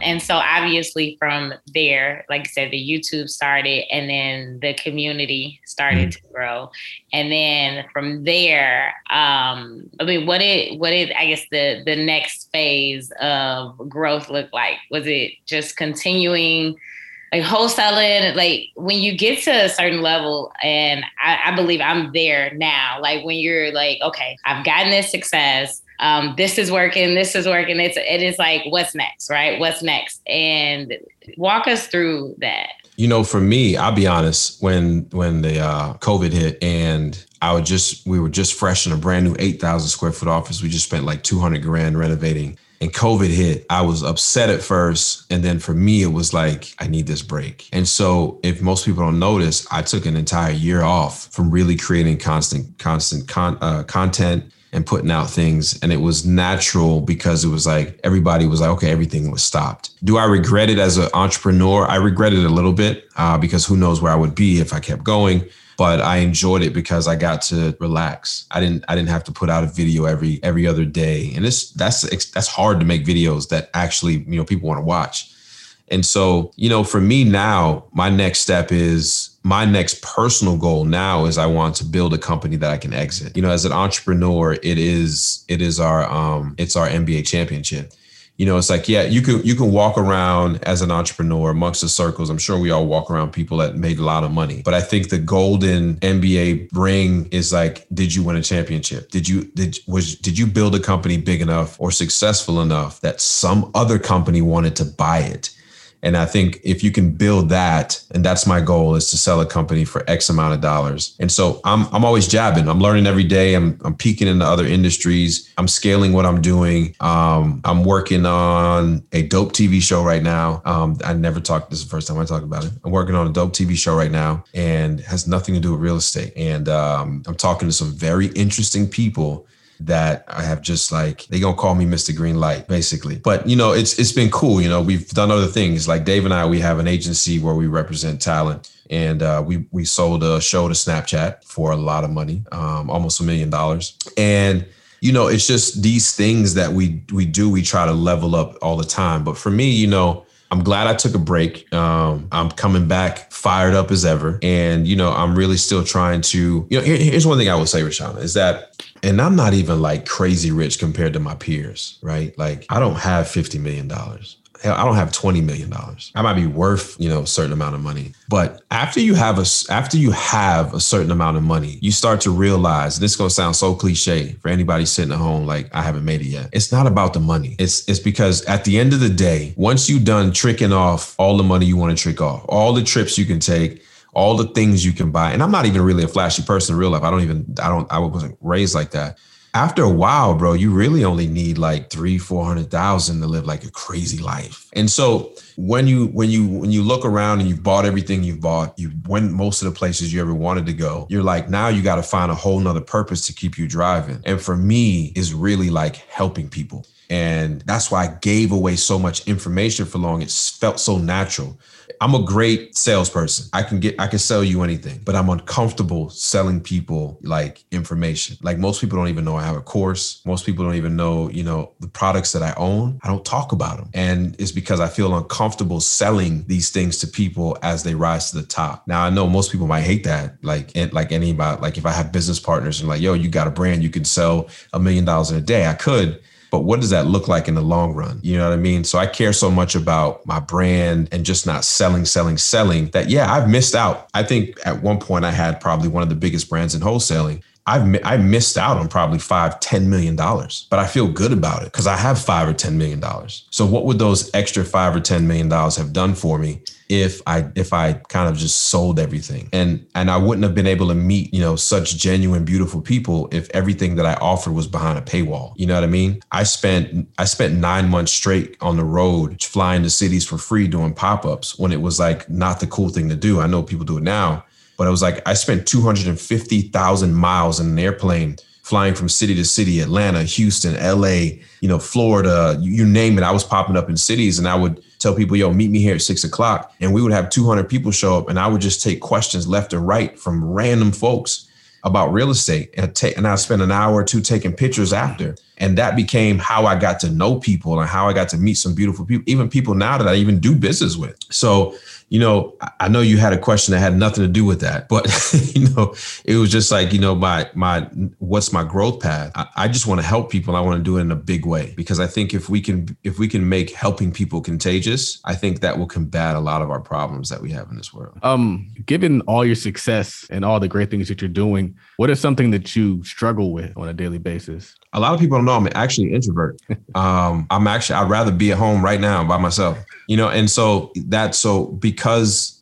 And so obviously from there, like I said, the YouTube started and then the community started mm-hmm. to grow. And then from there, um, I mean, what did what did I guess the the next phase of growth look like? Was it just continuing like wholesaling like when you get to a certain level and I, I, believe i'm there now like when you're like okay i've gotten this success um, this is working this is working it's it is like what's next right? What's next? And walk us through that. You know for me i'll be honest when when the uh, covid hit and i would just we were just fresh in a brand new 8000 square foot office we just spent like 200 grand renovating and COVID hit, I was upset at first. And then for me, it was like, I need this break. And so, if most people don't notice, I took an entire year off from really creating constant, constant con- uh, content and putting out things. And it was natural because it was like everybody was like, okay, everything was stopped. Do I regret it as an entrepreneur? I regret it a little bit uh, because who knows where I would be if I kept going but I enjoyed it because I got to relax. I didn't I didn't have to put out a video every every other day, and it's that's that's hard to make videos that actually you know people want to watch. And so, you know, for me now, my next step is my next personal goal now is I want to build a company that I can exit. You know, as an entrepreneur, it is it is our um it's our NBA championship you know, it's like, yeah, you can you can walk around as an entrepreneur amongst the circles. I'm sure we all walk around people that made a lot of money. But I think the golden NBA ring is like, did you win a championship? Did you did was did you build a company big enough or successful enough that some other company wanted to buy it? And I think if you can build that, and that's my goal is to sell a company for X amount of dollars. And so I'm I'm always jabbing. I'm learning every day. I'm I'm peeking into other industries. I'm scaling what I'm doing. Um, I'm working on a dope TV show right now. Um, I never talked. This is the first time I talk about it. I'm working on a dope TV show right now, and has nothing to do with real estate. And um, I'm talking to some very interesting people that I have just like they gonna call me Mr. Green Light, basically. But you know, it's it's been cool. You know, we've done other things. Like Dave and I, we have an agency where we represent talent. And uh, we we sold a show to Snapchat for a lot of money, um, almost a million dollars. And you know, it's just these things that we we do. We try to level up all the time. But for me, you know, I'm glad I took a break. Um, I'm coming back fired up as ever. And, you know, I'm really still trying to, you know, here, here's one thing I will say, Rashana, is that and I'm not even like crazy rich compared to my peers, right? Like I don't have $50 million. Hell, I don't have $20 million. I might be worth, you know, a certain amount of money. But after you have a after you have a certain amount of money, you start to realize, this is gonna sound so cliche for anybody sitting at home, like I haven't made it yet. It's not about the money. It's it's because at the end of the day, once you've done tricking off all the money you want to trick off, all the trips you can take, all the things you can buy. And I'm not even really a flashy person in real life. I don't even, I don't, I wasn't raised like that. After a while, bro, you really only need like three, four hundred thousand to live like a crazy life. And so when you when you when you look around and you've bought everything you've bought, you went most of the places you ever wanted to go, you're like, now you got to find a whole nother purpose to keep you driving. And for me, is really like helping people. And that's why I gave away so much information for long. It felt so natural I'm a great salesperson. I can get I can sell you anything, but I'm uncomfortable selling people like information. Like most people don't even know I have a course. Most people don't even know, you know, the products that I own. I don't talk about them. And it's because I feel uncomfortable selling these things to people as they rise to the top. Now I know most people might hate that. Like and like anybody, like if I have business partners and like, yo, you got a brand, you can sell a million dollars in a day. I could but what does that look like in the long run? You know what I mean? So I care so much about my brand and just not selling, selling, selling that, yeah, I've missed out. I think at one point I had probably one of the biggest brands in wholesaling. I've I missed out on probably five, ten million dollars, but I feel good about it because I have five or ten million dollars. So what would those extra five or ten million dollars have done for me if I if I kind of just sold everything. And and I wouldn't have been able to meet, you know, such genuine beautiful people if everything that I offered was behind a paywall. You know what I mean? I spent I spent 9 months straight on the road flying to cities for free doing pop-ups when it was like not the cool thing to do. I know people do it now, but it was like I spent 250,000 miles in an airplane flying from city to city, Atlanta, Houston, LA, you know, Florida, you, name it. I was popping up in cities and I would tell people, yo, meet me here at six o'clock. And we would have 200 people show up and I would just take questions left and right from random folks about real estate and take and I spent an hour or two taking pictures after. And that became how I got to know people and how I got to meet some beautiful people, even people now that I even do business with. So you know, I know you had a question that had nothing to do with that, but [laughs] you know, it was just like, you know, my my what's my growth path? I, I just want to help people. I want to do it in a big way because I think if we can if we can make helping people contagious, I think that will combat a lot of our problems that we have in this world. Um, given all your success and all the great things that you're doing, what is something that you struggle with on a daily basis? A lot of people don't know I'm actually an introvert. [laughs] um, I'm actually I'd rather be at home right now by myself you know and so that so because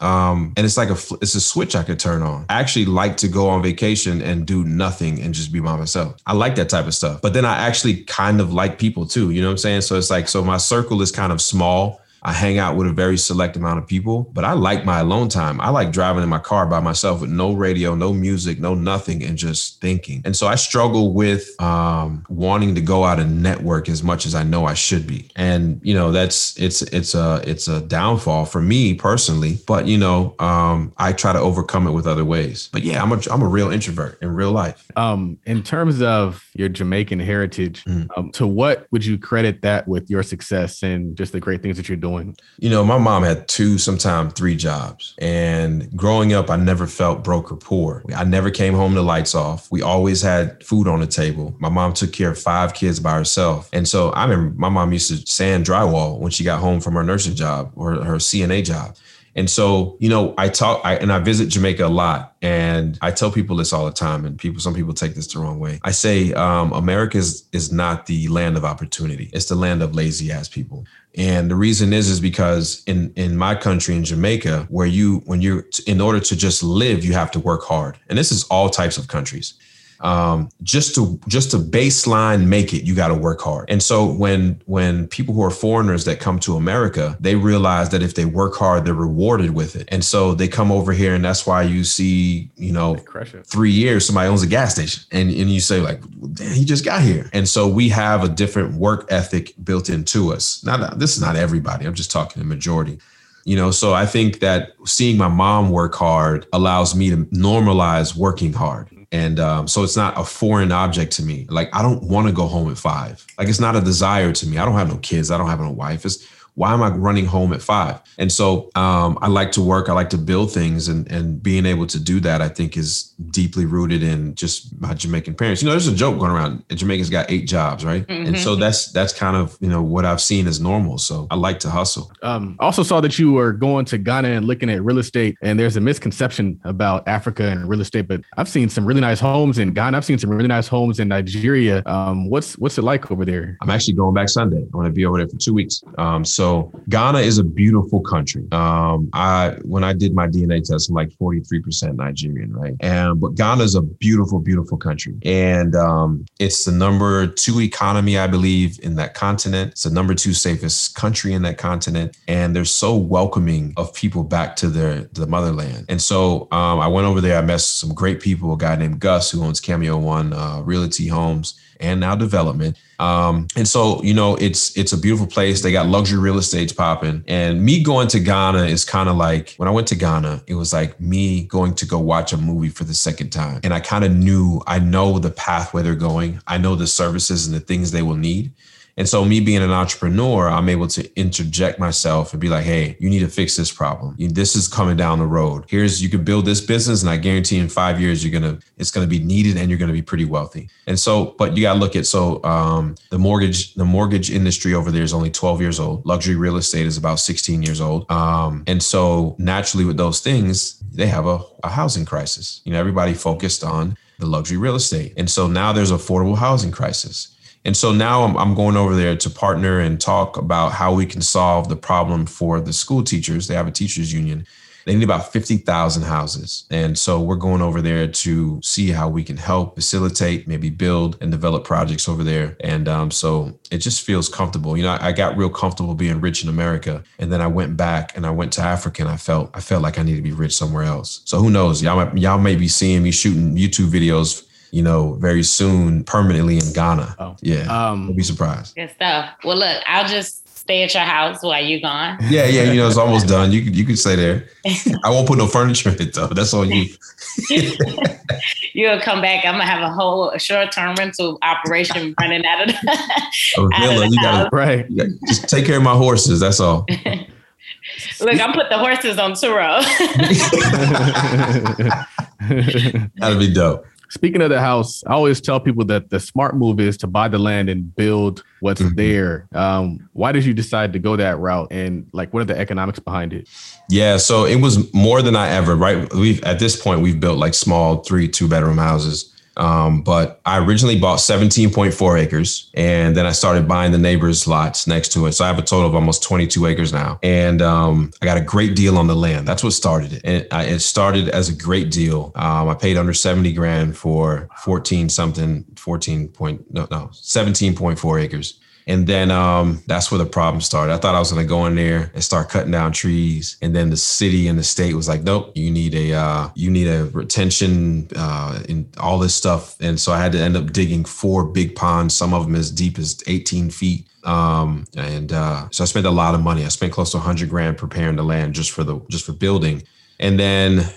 um and it's like a it's a switch i could turn on. I actually like to go on vacation and do nothing and just be by myself. I like that type of stuff but then i actually kind of like people too you know what i'm saying? So it's like so my circle is kind of small I hang out with a very select amount of people, but I like my alone time. I like driving in my car by myself with no radio, no music, no nothing, and just thinking. And so I struggle with um, wanting to go out and network as much as I know I should be. And you know, that's it's it's a it's a downfall for me personally. But you know, um, I try to overcome it with other ways. But yeah, I'm a I'm a real introvert in real life. Um, in terms of your Jamaican heritage, mm. um, to what would you credit that with your success and just the great things that you're doing? Doing? You know, my mom had two, sometimes three jobs. And growing up, I never felt broke or poor. I never came home the lights off. We always had food on the table. My mom took care of five kids by herself. And so I remember my mom used to sand drywall when she got home from her nursing job or her CNA job. And so, you know, I talk I, and I visit Jamaica a lot, and I tell people this all the time, and people, some people take this the wrong way. I say, um, America is, is not the land of opportunity; it's the land of lazy ass people. And the reason is is because in in my country in Jamaica, where you when you're in order to just live, you have to work hard, and this is all types of countries um, just to just to baseline make it you got to work hard. And so when when people who are foreigners that come to america they realize that if they work hard they're rewarded with it. And so they come over here and that's why you see you know three years somebody owns a gas station and, and you say like damn he just got here. And so we have a different work ethic built into us. Not this is not everybody i'm just talking the majority. You know so i think that seeing my mom work hard allows me to normalize working hard and um, so it's not a foreign object to me. Like I don't want to go home at five. Like it's not a desire to me. I don't have no kids. I don't have no wife. It's why am I running home at five? And so um, I like to work. I like to build things, and and being able to do that, I think, is deeply rooted in just my Jamaican parents. You know, there's a joke going around. Jamaica's got eight jobs, right? Mm-hmm. And so mm-hmm. that's that's kind of you know what I've seen as normal. So I like to hustle. Um, also saw that you were going to Ghana and looking at real estate, and there's a misconception about Africa and real estate. But I've seen some really nice homes in Ghana. I've seen some really nice homes in Nigeria. Um, what's what's it like over there? I'm actually going back Sunday. I want to be over there for two weeks. Um, so so Ghana is a beautiful country. Um, I when I did my DNA test, I'm like 43% Nigerian, right? And but Ghana is a beautiful, beautiful country, and um, it's the number two economy, I believe, in that continent. It's the number two safest country in that continent, and they're so welcoming of people back to their the motherland. And so um, I went over there. I met some great people. A guy named Gus who owns Cameo One uh, Realty Homes and now development. Um, and so, you know, it's it's a beautiful place. They got luxury real estates popping. And me going to Ghana is kind of like when I went to Ghana, it was like me going to go watch a movie for the second time. And I kind of knew I know the path where they're going. I know the services and the things they will need. And so, me being an entrepreneur, I'm able to interject myself and be like, hey, you need to fix this problem. This is coming down the road. Here's, you can build this business, and I guarantee in five years, you're going to, it's going to be needed and you're going to be pretty wealthy. And so, but you got to look at, so um, the mortgage, the mortgage industry over there is only 12 years old. Luxury real estate is about 16 years old. Um, and so, naturally, with those things, they have a, a housing crisis. You know, everybody focused on the luxury real estate. And so now there's affordable housing crisis. And so now I'm, I'm, going over there to partner and talk about how we can solve the problem for the school teachers. They have a teachers union. They need about 50,000 houses. And so we're going over there to see how we can help facilitate, maybe build and develop projects over there. And um, so it just feels comfortable. You know, I, I got real comfortable being rich in America. And then I went back and I went to Africa and I felt, I felt like I need to be rich somewhere else. So who knows? Y'all, y'all may be seeing me shooting YouTube videos you know, very soon permanently in Ghana. Oh. Yeah. Um, Don't be surprised. Good stuff. Well, look, I'll just stay at your house while you're gone. [laughs] Yeah, yeah, you know, it's almost done. You you can stay there. [laughs] I won't put no furniture in it though. That's on you. [laughs] You'll come back. I'm gonna have a whole short-term rental operation running out of the, oh, out of the you gotta, right. You gotta, just take care of my horses. That's all. Look, I'm put the horses on Turo. That'd be dope. Speaking of the house, I always tell people that the smart move is to buy the land and build what's mm-hmm. there. Um, why did you decide to go that route, and like, what are the economics behind it? Yeah, so it was more than I ever. Right, we've at this point we've built like small three two bedroom houses. Um, but I originally bought 17.4 acres and then I started buying the neighbors' lots next to it. So I have a total of almost 22 acres now. And um, I got a great deal on the land. That's what started it. And I, it started as a great deal. Um, I paid under 70 grand for 14 something, 14 point, no, no, 17.4 acres. And then um, that's where the problem started. I thought I was going to go in there and start cutting down trees, and then the city and the state was like, "Nope, you need a uh, you need a retention uh, and all this stuff." And so I had to end up digging four big ponds, some of them as deep as 18 feet. Um, and uh, so I spent a lot of money. I spent close to 100 grand preparing the land just for the just for building, and then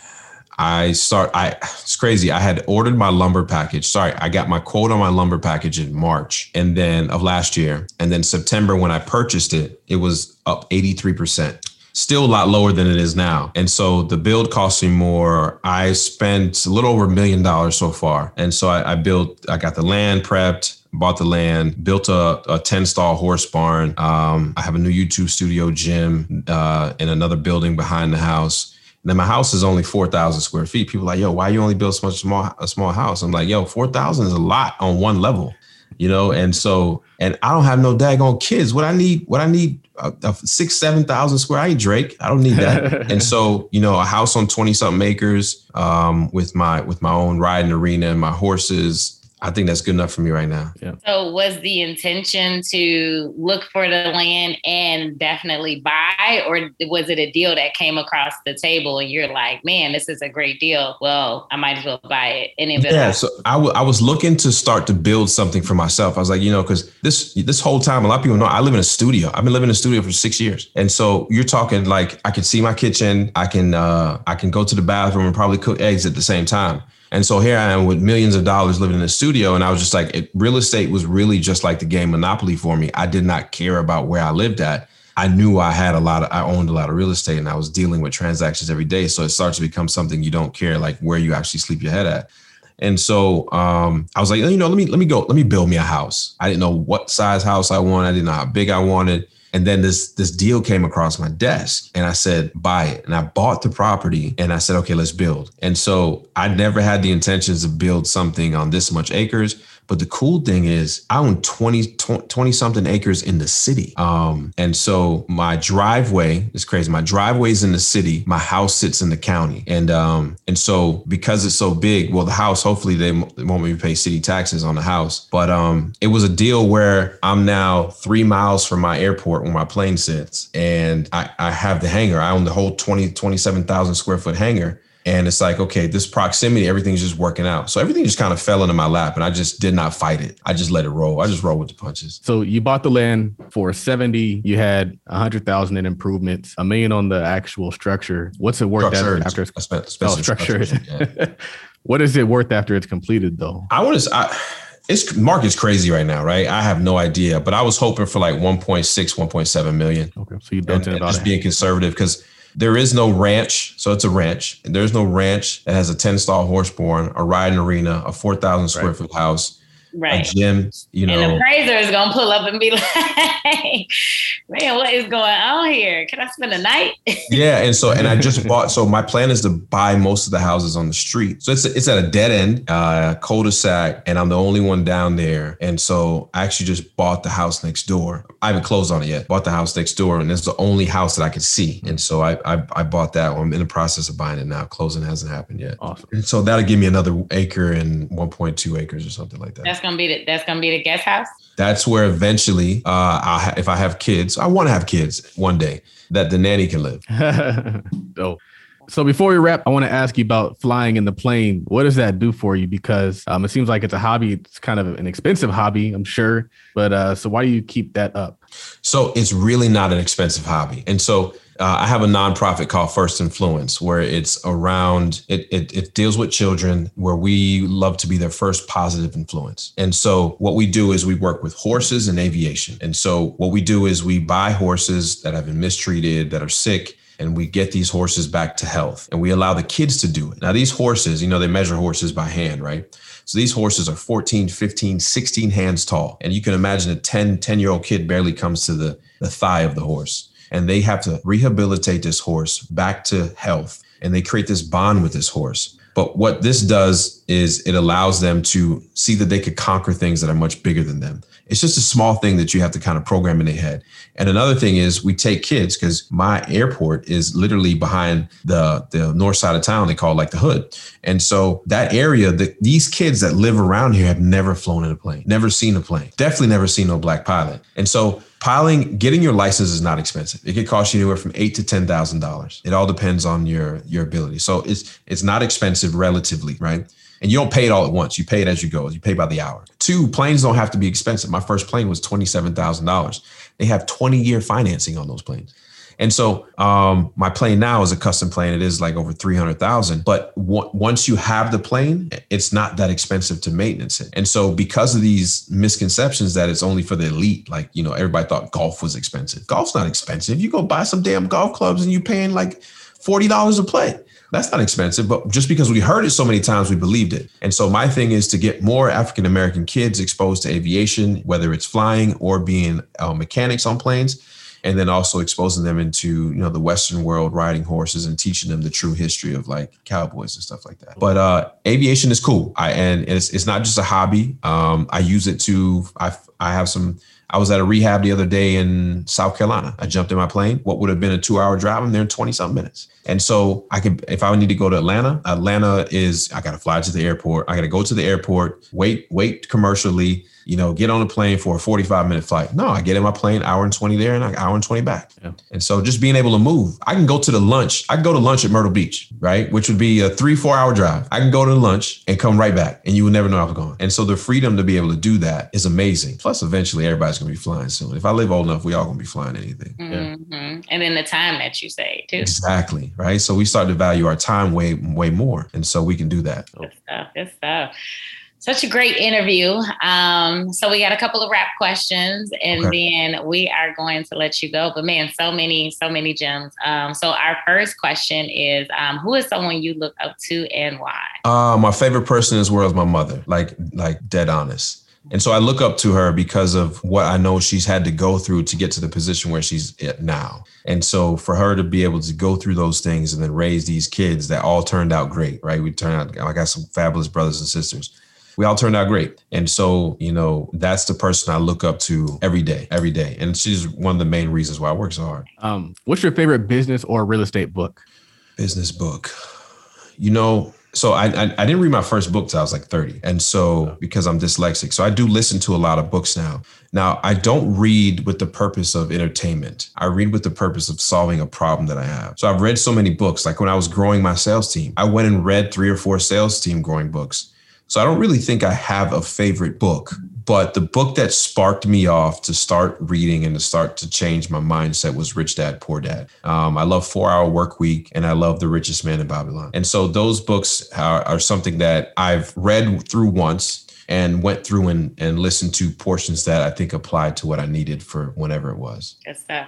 I start I it's crazy. I had ordered my lumber package. Sorry, I got my quote on my lumber package in March and then of last year. And then September when I purchased it, it was up 83%. Still a lot lower than it is now. And so the build cost me more. I spent a little over a million dollars so far. And so I, I built, I got the land prepped, bought the land, built a, a 10 stall horse barn. Um, I have a new YouTube studio gym uh, in another building behind the house then my house is only 4,000 square feet. People like, yo, why you only build so much small, a small house? I'm like, yo, 4,000 is a lot on one level, you know? And so, and I don't have no daggone kids. What I need, what I need, uh, uh, six, 7,000 square, I ain't Drake. I don't need that. [laughs] and so, you know, a house on 20 something acres um, with my, with my own riding arena and my horses, I think that's good enough for me right now. Yeah. So was the intention to look for the land and definitely buy, or was it a deal that came across the table and you're like, man, this is a great deal. Well, I might as well buy it. And it yeah, so I, w- I was looking to start to build something for myself. I was like, you know, because this this whole time, a lot of people know I live in a studio. I've been living in a studio for six years, and so you're talking like I can see my kitchen. I can uh, I can go to the bathroom and probably cook eggs at the same time. And so here I am with millions of dollars living in a studio. And I was just like, it, real estate was really just like the game Monopoly for me. I did not care about where I lived at. I knew I had a lot of, I owned a lot of real estate and I was dealing with transactions every day. So it starts to become something you don't care, like where you actually sleep your head at. And so um, I was like, you know, let me let me go, let me build me a house. I didn't know what size house I wanted. I didn't know how big I wanted. And then this this deal came across my desk and I said, buy it. And I bought the property and I said, okay, let's build. And so I never had the intentions to build something on this much acres. But the cool thing is, I own 20, 20 something acres in the city. Um, and so my driveway is crazy. My driveway is in the city. My house sits in the county. And um, and so because it's so big, well, the house, hopefully they, won't me pay city taxes on the house. But um, it was a deal where I'm now three miles from my airport where my plane sits. And I, I have the hangar. I own the whole 20, 27,000 square foot hangar. And it's like, okay, this proximity, everything's just working out. So everything just kind of fell into my lap and I just did not fight it. I just let it roll. I just roll with the punches. So you bought the land for 70, you had a hundred thousand in improvements, a million on the actual structure. What's it worth after it's spent, oh, structure? structure. Yeah. [laughs] what is it worth after it's completed though? I want to, I, it's market's crazy right now, right? I have no idea, but I was hoping for like 1.6, 1.7 million. Okay, so you built and, in and about just it. being conservative because there is no ranch, so it's a ranch. There's no ranch that has a 10 stall horse barn, a riding arena, a 4,000 square Right. foot house, Right. a gym. You and the know, appraiser is gonna pull up and be [laughs] like, "Man, what is going on here? Can I spend a night?" [laughs] yeah. And so, and I just bought. So my plan is to buy most of the houses on the street. So it's it's at a dead end, uh, cul-de-sac, and I'm the only one down there. And so I actually just bought the house next door. I haven't closed on it yet. Bought the house next door, and it's the only house that I could see. And so I I, I bought that one. I'm in the process of buying it now. Closing hasn't happened yet. Awesome. And so that'll give me another acre and 1.2 acres or something like that. That's gonna be the that's gonna be the guest house. That's where eventually, uh, I'll ha- if I have kids, I want to have kids one day that the nanny can live. [laughs] Dope. So before we wrap, I want to ask you about flying in the plane. What does that do for you? Because um, it seems like it's a hobby. It's kind of an expensive hobby, I'm sure. But uh, so why do you keep that up? So it's really not an expensive hobby. And so uh, I have a nonprofit called First Influence, where it's around it, it. It deals with children, where we love to be their first positive influence. And so what we do is we work with horses and aviation. And so what we do is we buy horses that have been mistreated, that are sick, and we get these horses back to health and we allow the kids to do it. Now, these horses, you know, they measure horses by hand, right? So these horses are 14, 15, 16 hands tall. And you can imagine a 10, 10 year old kid barely comes to the, the thigh of the horse. And they have to rehabilitate this horse back to health. And they create this bond with this horse. But what this does is it allows them to see that they could conquer things that are much bigger than them. It's just a small thing that you have to kind of program in their head. And another thing is we take kids because my airport is literally behind the the north side of town. They call it like the hood. And so that area, the, these kids that live around here have never flown in a plane, never seen a plane, definitely never seen no black pilot. And so piling, getting your license is not expensive. It could cost you anywhere from eight to ten thousand dollars. It all depends on your your ability. So it's it's not expensive relatively, right? And you don't pay it all at once. You pay it as you go. You pay by the hour. Two, planes don't have to be expensive. My first plane was $27,000. They have 20 year financing on those planes. And so um, my plane now is a custom plane. It is like over 300,000. But w- once you have the plane, it's not that expensive to maintenance it. And so because of these misconceptions that it's only for the elite, like, you know, everybody thought golf was expensive. Golf's not expensive. You go buy some damn golf clubs and you're paying like $40 a play. That's not expensive, but just because we heard it so many times, we believed it. And so my thing is to get more African American kids exposed to aviation, whether it's flying or being uh, mechanics on planes, and then also exposing them into you know the Western world, riding horses, and teaching them the true history of like cowboys and stuff like that. But uh, aviation is cool. I and it's it's not just a hobby. Um, I use it to I I have some. I was at a rehab the other day in South Carolina. I jumped in my plane. What would have been a two hour drive, I'm there in 20 something minutes. And so I can, if I need to go to Atlanta, Atlanta is, I got to fly to the airport. I got to go to the airport, wait, wait commercially, you know, get on a plane for a 45 minute flight. No, I get in my plane, hour and 20 there and an hour and 20 back. Yeah. And so just being able to move, I can go to the lunch. I can go to lunch at Myrtle Beach, right? Which would be a three, four hour drive. I can go to lunch and come right back and you would never know I was going. And so the freedom to be able to do that is amazing. Plus, eventually everybody's going to be flying soon. If I live old enough, we all going to be flying anything. Mhm. And then the time that you say too. Exactly. Right. So we start to value our time way, way more. And so we can do that. Good stuff. Good stuff. Such a great interview. Um, so we got a couple of wrap questions, and then we are going to let you go. But man, so many, so many gems. Um, so our first question is, um, who is someone you look up to and why? Uh, my favorite person in this world is my mother, like, like dead honest. And so I look up to her because of what I know she's had to go through to get to the position where she's at now. And so for her to be able to go through those things and then raise these kids that all turned out great, right? We turned out, I got some fabulous brothers and sisters. We all turned out great. And so, you know, that's the person I look up to every day, every day. And she's one of the main reasons why I work so hard. Um, what's your favorite business or real estate book? Business book. You know, so I, I, I didn't read my first book till I was like 30. And so because I'm dyslexic, so I do listen to a lot of books now. Now I don't read with the purpose of entertainment. I read with the purpose of solving a problem that I have. So I've read so many books. Like when I was growing my sales team, I went and read three or four sales team growing books. So I don't really think I have a favorite book, but the book that sparked me off to start reading and to start to change my mindset was Rich Dad Poor Dad. Um, I love Four Hour Work Week and I love The Richest Man in Babylon. And so those books are, are something that I've read through once. and went through and, and listened to portions that I think applied to what I needed for whenever it was. Good stuff.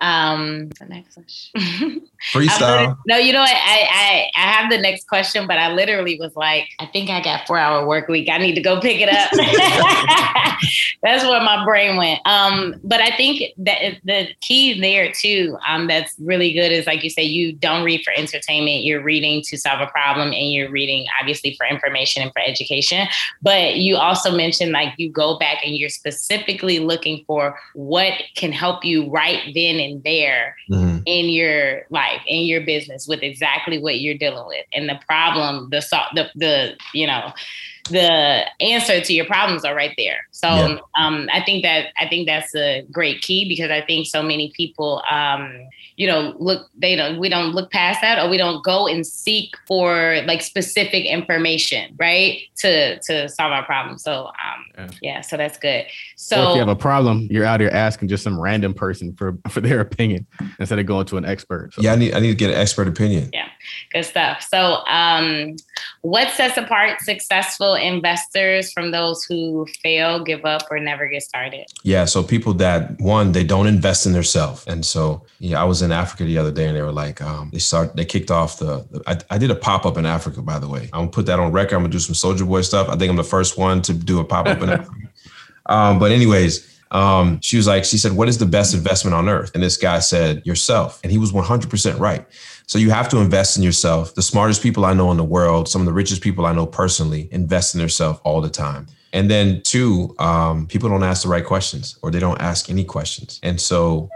Um, the next question. [laughs] Freestyle. no, you know what? I, I I have the next question, but I literally was like, I think I got four hour work week. I need to go pick it up. [laughs] that's where my brain went. Um, but I think that the key there too, um, that's really good is like you say, you don't read for entertainment. You're reading to solve a problem, and you're reading obviously for information and for education. But you also mentioned like you go back and you're specifically looking for what can help you right then and there mm-hmm. in your life life in your business with exactly what you're dealing with and the problem the the the you know the answer to your problems are right there. So yeah. um, I think that I think that's a great key because I think so many people, um, you know, look they don't we don't look past that or we don't go and seek for like specific information, right, to to solve our problem. So um, yeah. yeah so that's good. So or if you have a problem, you're out here asking just some random person for for their opinion instead of going to an expert. So. Yeah, I need I need to get an expert opinion. Yeah, good stuff. So um, what sets apart successful investors from those who fail, give up, or never get started? Yeah. So people that one, they don't invest in themselves. And so yeah, I was in Africa the other day and they were like, um, they start they kicked off the, the I, I, did a pop-up in Africa, by the way. I'm gonna put that on record. I'm gonna do some Soulja Boy stuff. I think I'm the first one to do a pop-up in [laughs] Africa. Um, but anyways, um, she was like, she said, what is the best investment on earth? And this guy said, yourself. And he was 100% right. So you have to invest in yourself. The smartest people I know in the world, some of the richest people I know personally, invest in themselves all the time. And then two, um, people don't ask the right questions or they don't ask any questions. And so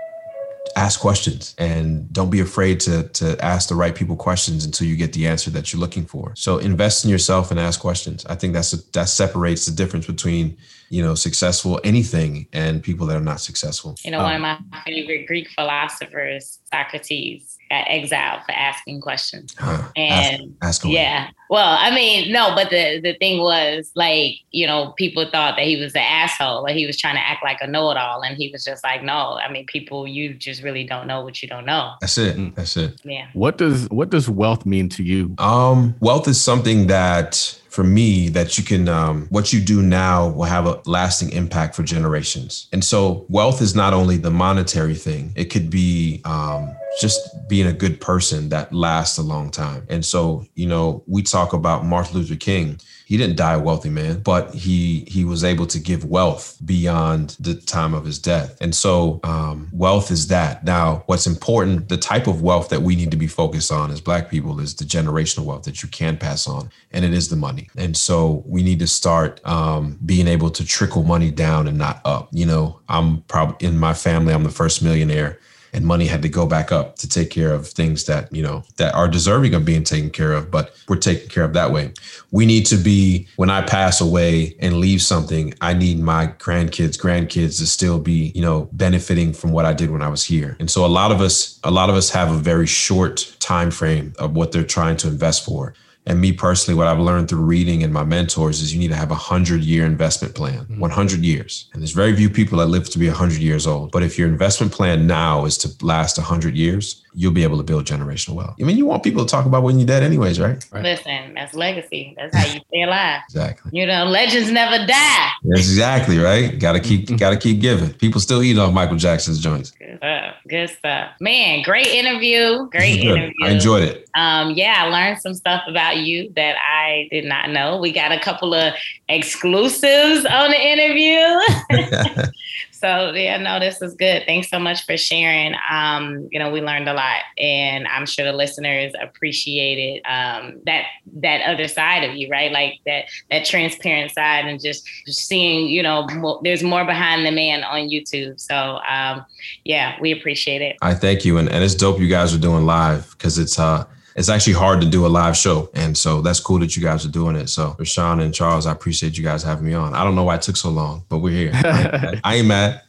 ask questions and don't be afraid to to ask the right people questions until you get the answer that you're looking for. So invest in yourself and ask questions. I think that's a, that separates the difference between you know successful anything and people that are not successful. You know, um, one of my favorite Greek philosophers, Socrates, got exiled for asking questions. Huh. And ask, ask yeah, well, I mean, no, but the the thing was like, you know, people thought that he was an asshole, like he was trying to act like a know-it-all, and he was just like, no, I mean, people, you just really don't know what you don't know. That's it. Mm. That's it. Yeah. What does what does wealth mean to you? Um, wealth is something that for me that you can um, what you do now will have a lasting impact for generations and so wealth is not only the monetary thing it could be um, just being a good person that lasts a long time. And so, you know, we talk about Martin Luther King. He didn't die a wealthy man, but he he was able to give wealth beyond the time of his death. And so, um, wealth is that. Now, what's important, the type of wealth that we need to be focused on as Black people is the generational wealth that you can pass on, and it is the money. And so, we need to start um, being able to trickle money down and not up. You know, I'm probably in my family, I'm the first millionaire and money had to go back up to take care of things that you know that are deserving of being taken care of but we're taken care of that way. We need to be when i pass away and leave something i need my grandkids grandkids to still be you know benefiting from what i did when i was here. And so a lot of us a lot of us have a very short time frame of what they're trying to invest for and me personally, what I've learned through reading and my mentors is you need to have a hundred year investment plan, mm-hmm. 100 years. And there's very few people that live to be 100 years old. But if your investment plan now is to last 100 years, you'll be able to build generational wealth. I mean, you want people to talk about when you're dead, anyways, right? right. Listen, that's legacy. That's how you stay alive. exactly. You know, legends never die. That's exactly right. Got to keep, [laughs] got to keep giving. People still eat off Michael Jackson's joints. Good stuff. Good stuff. Man, great interview. Great interview. I enjoyed it. Um, yeah, I learned some stuff about you that I did not know. We got a couple of exclusives on the interview. [laughs] [laughs] So yeah, no, this is good. Thanks so much for sharing. Um, you know, we learned a lot, and I'm sure the listeners appreciated um, that that other side of you, right? Like that that transparent side, and just, seeing, you know, more, there's more behind the man on YouTube. So um, yeah, we appreciate it. I thank you, and and it's dope you guys are doing live because it's uh it's actually hard to do a live show. And so that's cool that you guys are doing it. So Rashawn and Charles, I appreciate you guys having me on. I don't know why it took so long, but we're here. [laughs] I ain't mad.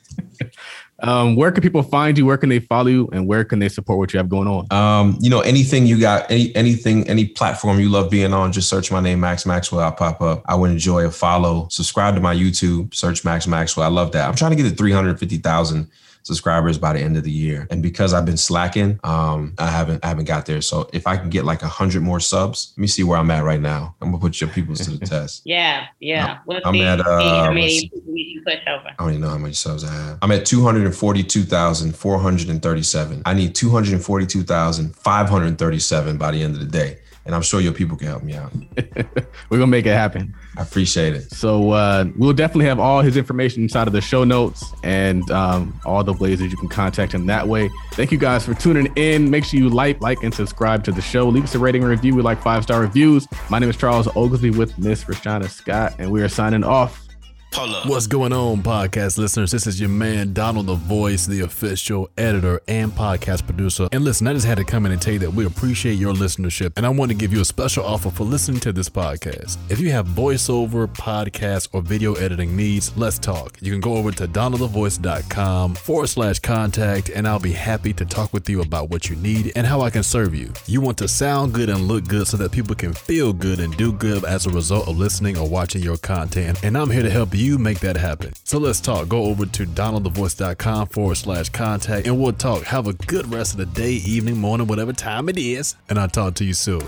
Um, where can people find you? Where can they follow you? And where can they support what you have going on? Um, you know, anything you got, any anything, any platform you love being on, just search my name, Max Maxwell. I'll pop up. I would enjoy a follow. Subscribe to my YouTube, search Max Maxwell. I love that. I'm trying to get to 350,000 subscribers by the end of the year. And because I've been slacking, um, I haven't I haven't got there. So if I can get like a hundred more subs, let me see where I'm at right now. I'm gonna put your people to the [laughs] test. Yeah, yeah. I'm, I'm at uh, I don't even know how many subs I have. I'm at 242,437. I need 242,537 by the end of the day and I'm sure your people can help me out. [laughs] We're gonna make it happen. I appreciate it. So uh, we'll definitely have all his information inside of the show notes and um, all the ways that you can contact him that way. Thank you guys for tuning in. Make sure you like, like, and subscribe to the show. Leave us a rating and review. We like five star reviews. My name is Charles Oglesby with Miss Rashana Scott, and we are signing off. What's going on, podcast listeners? This is your man, Donald the Voice, the official editor and podcast producer. And listen, I just had to come in and tell you that we appreciate your listenership. And I want to give you a special offer for listening to this podcast. If you have voiceover, podcast, or video editing needs, let's talk. You can go over to donaldthevoice.com forward slash contact, and I'll be happy to talk with you about what you need and how I can serve you. You want to sound good and look good so that people can feel good and do good as a result of listening or watching your content. And I'm here to help you you make that happen. So let's talk. Go over to donaldthevoice.com forward slash contact and we'll talk. Have a good rest of the day, evening, morning, whatever time it is. And I'll talk to you soon.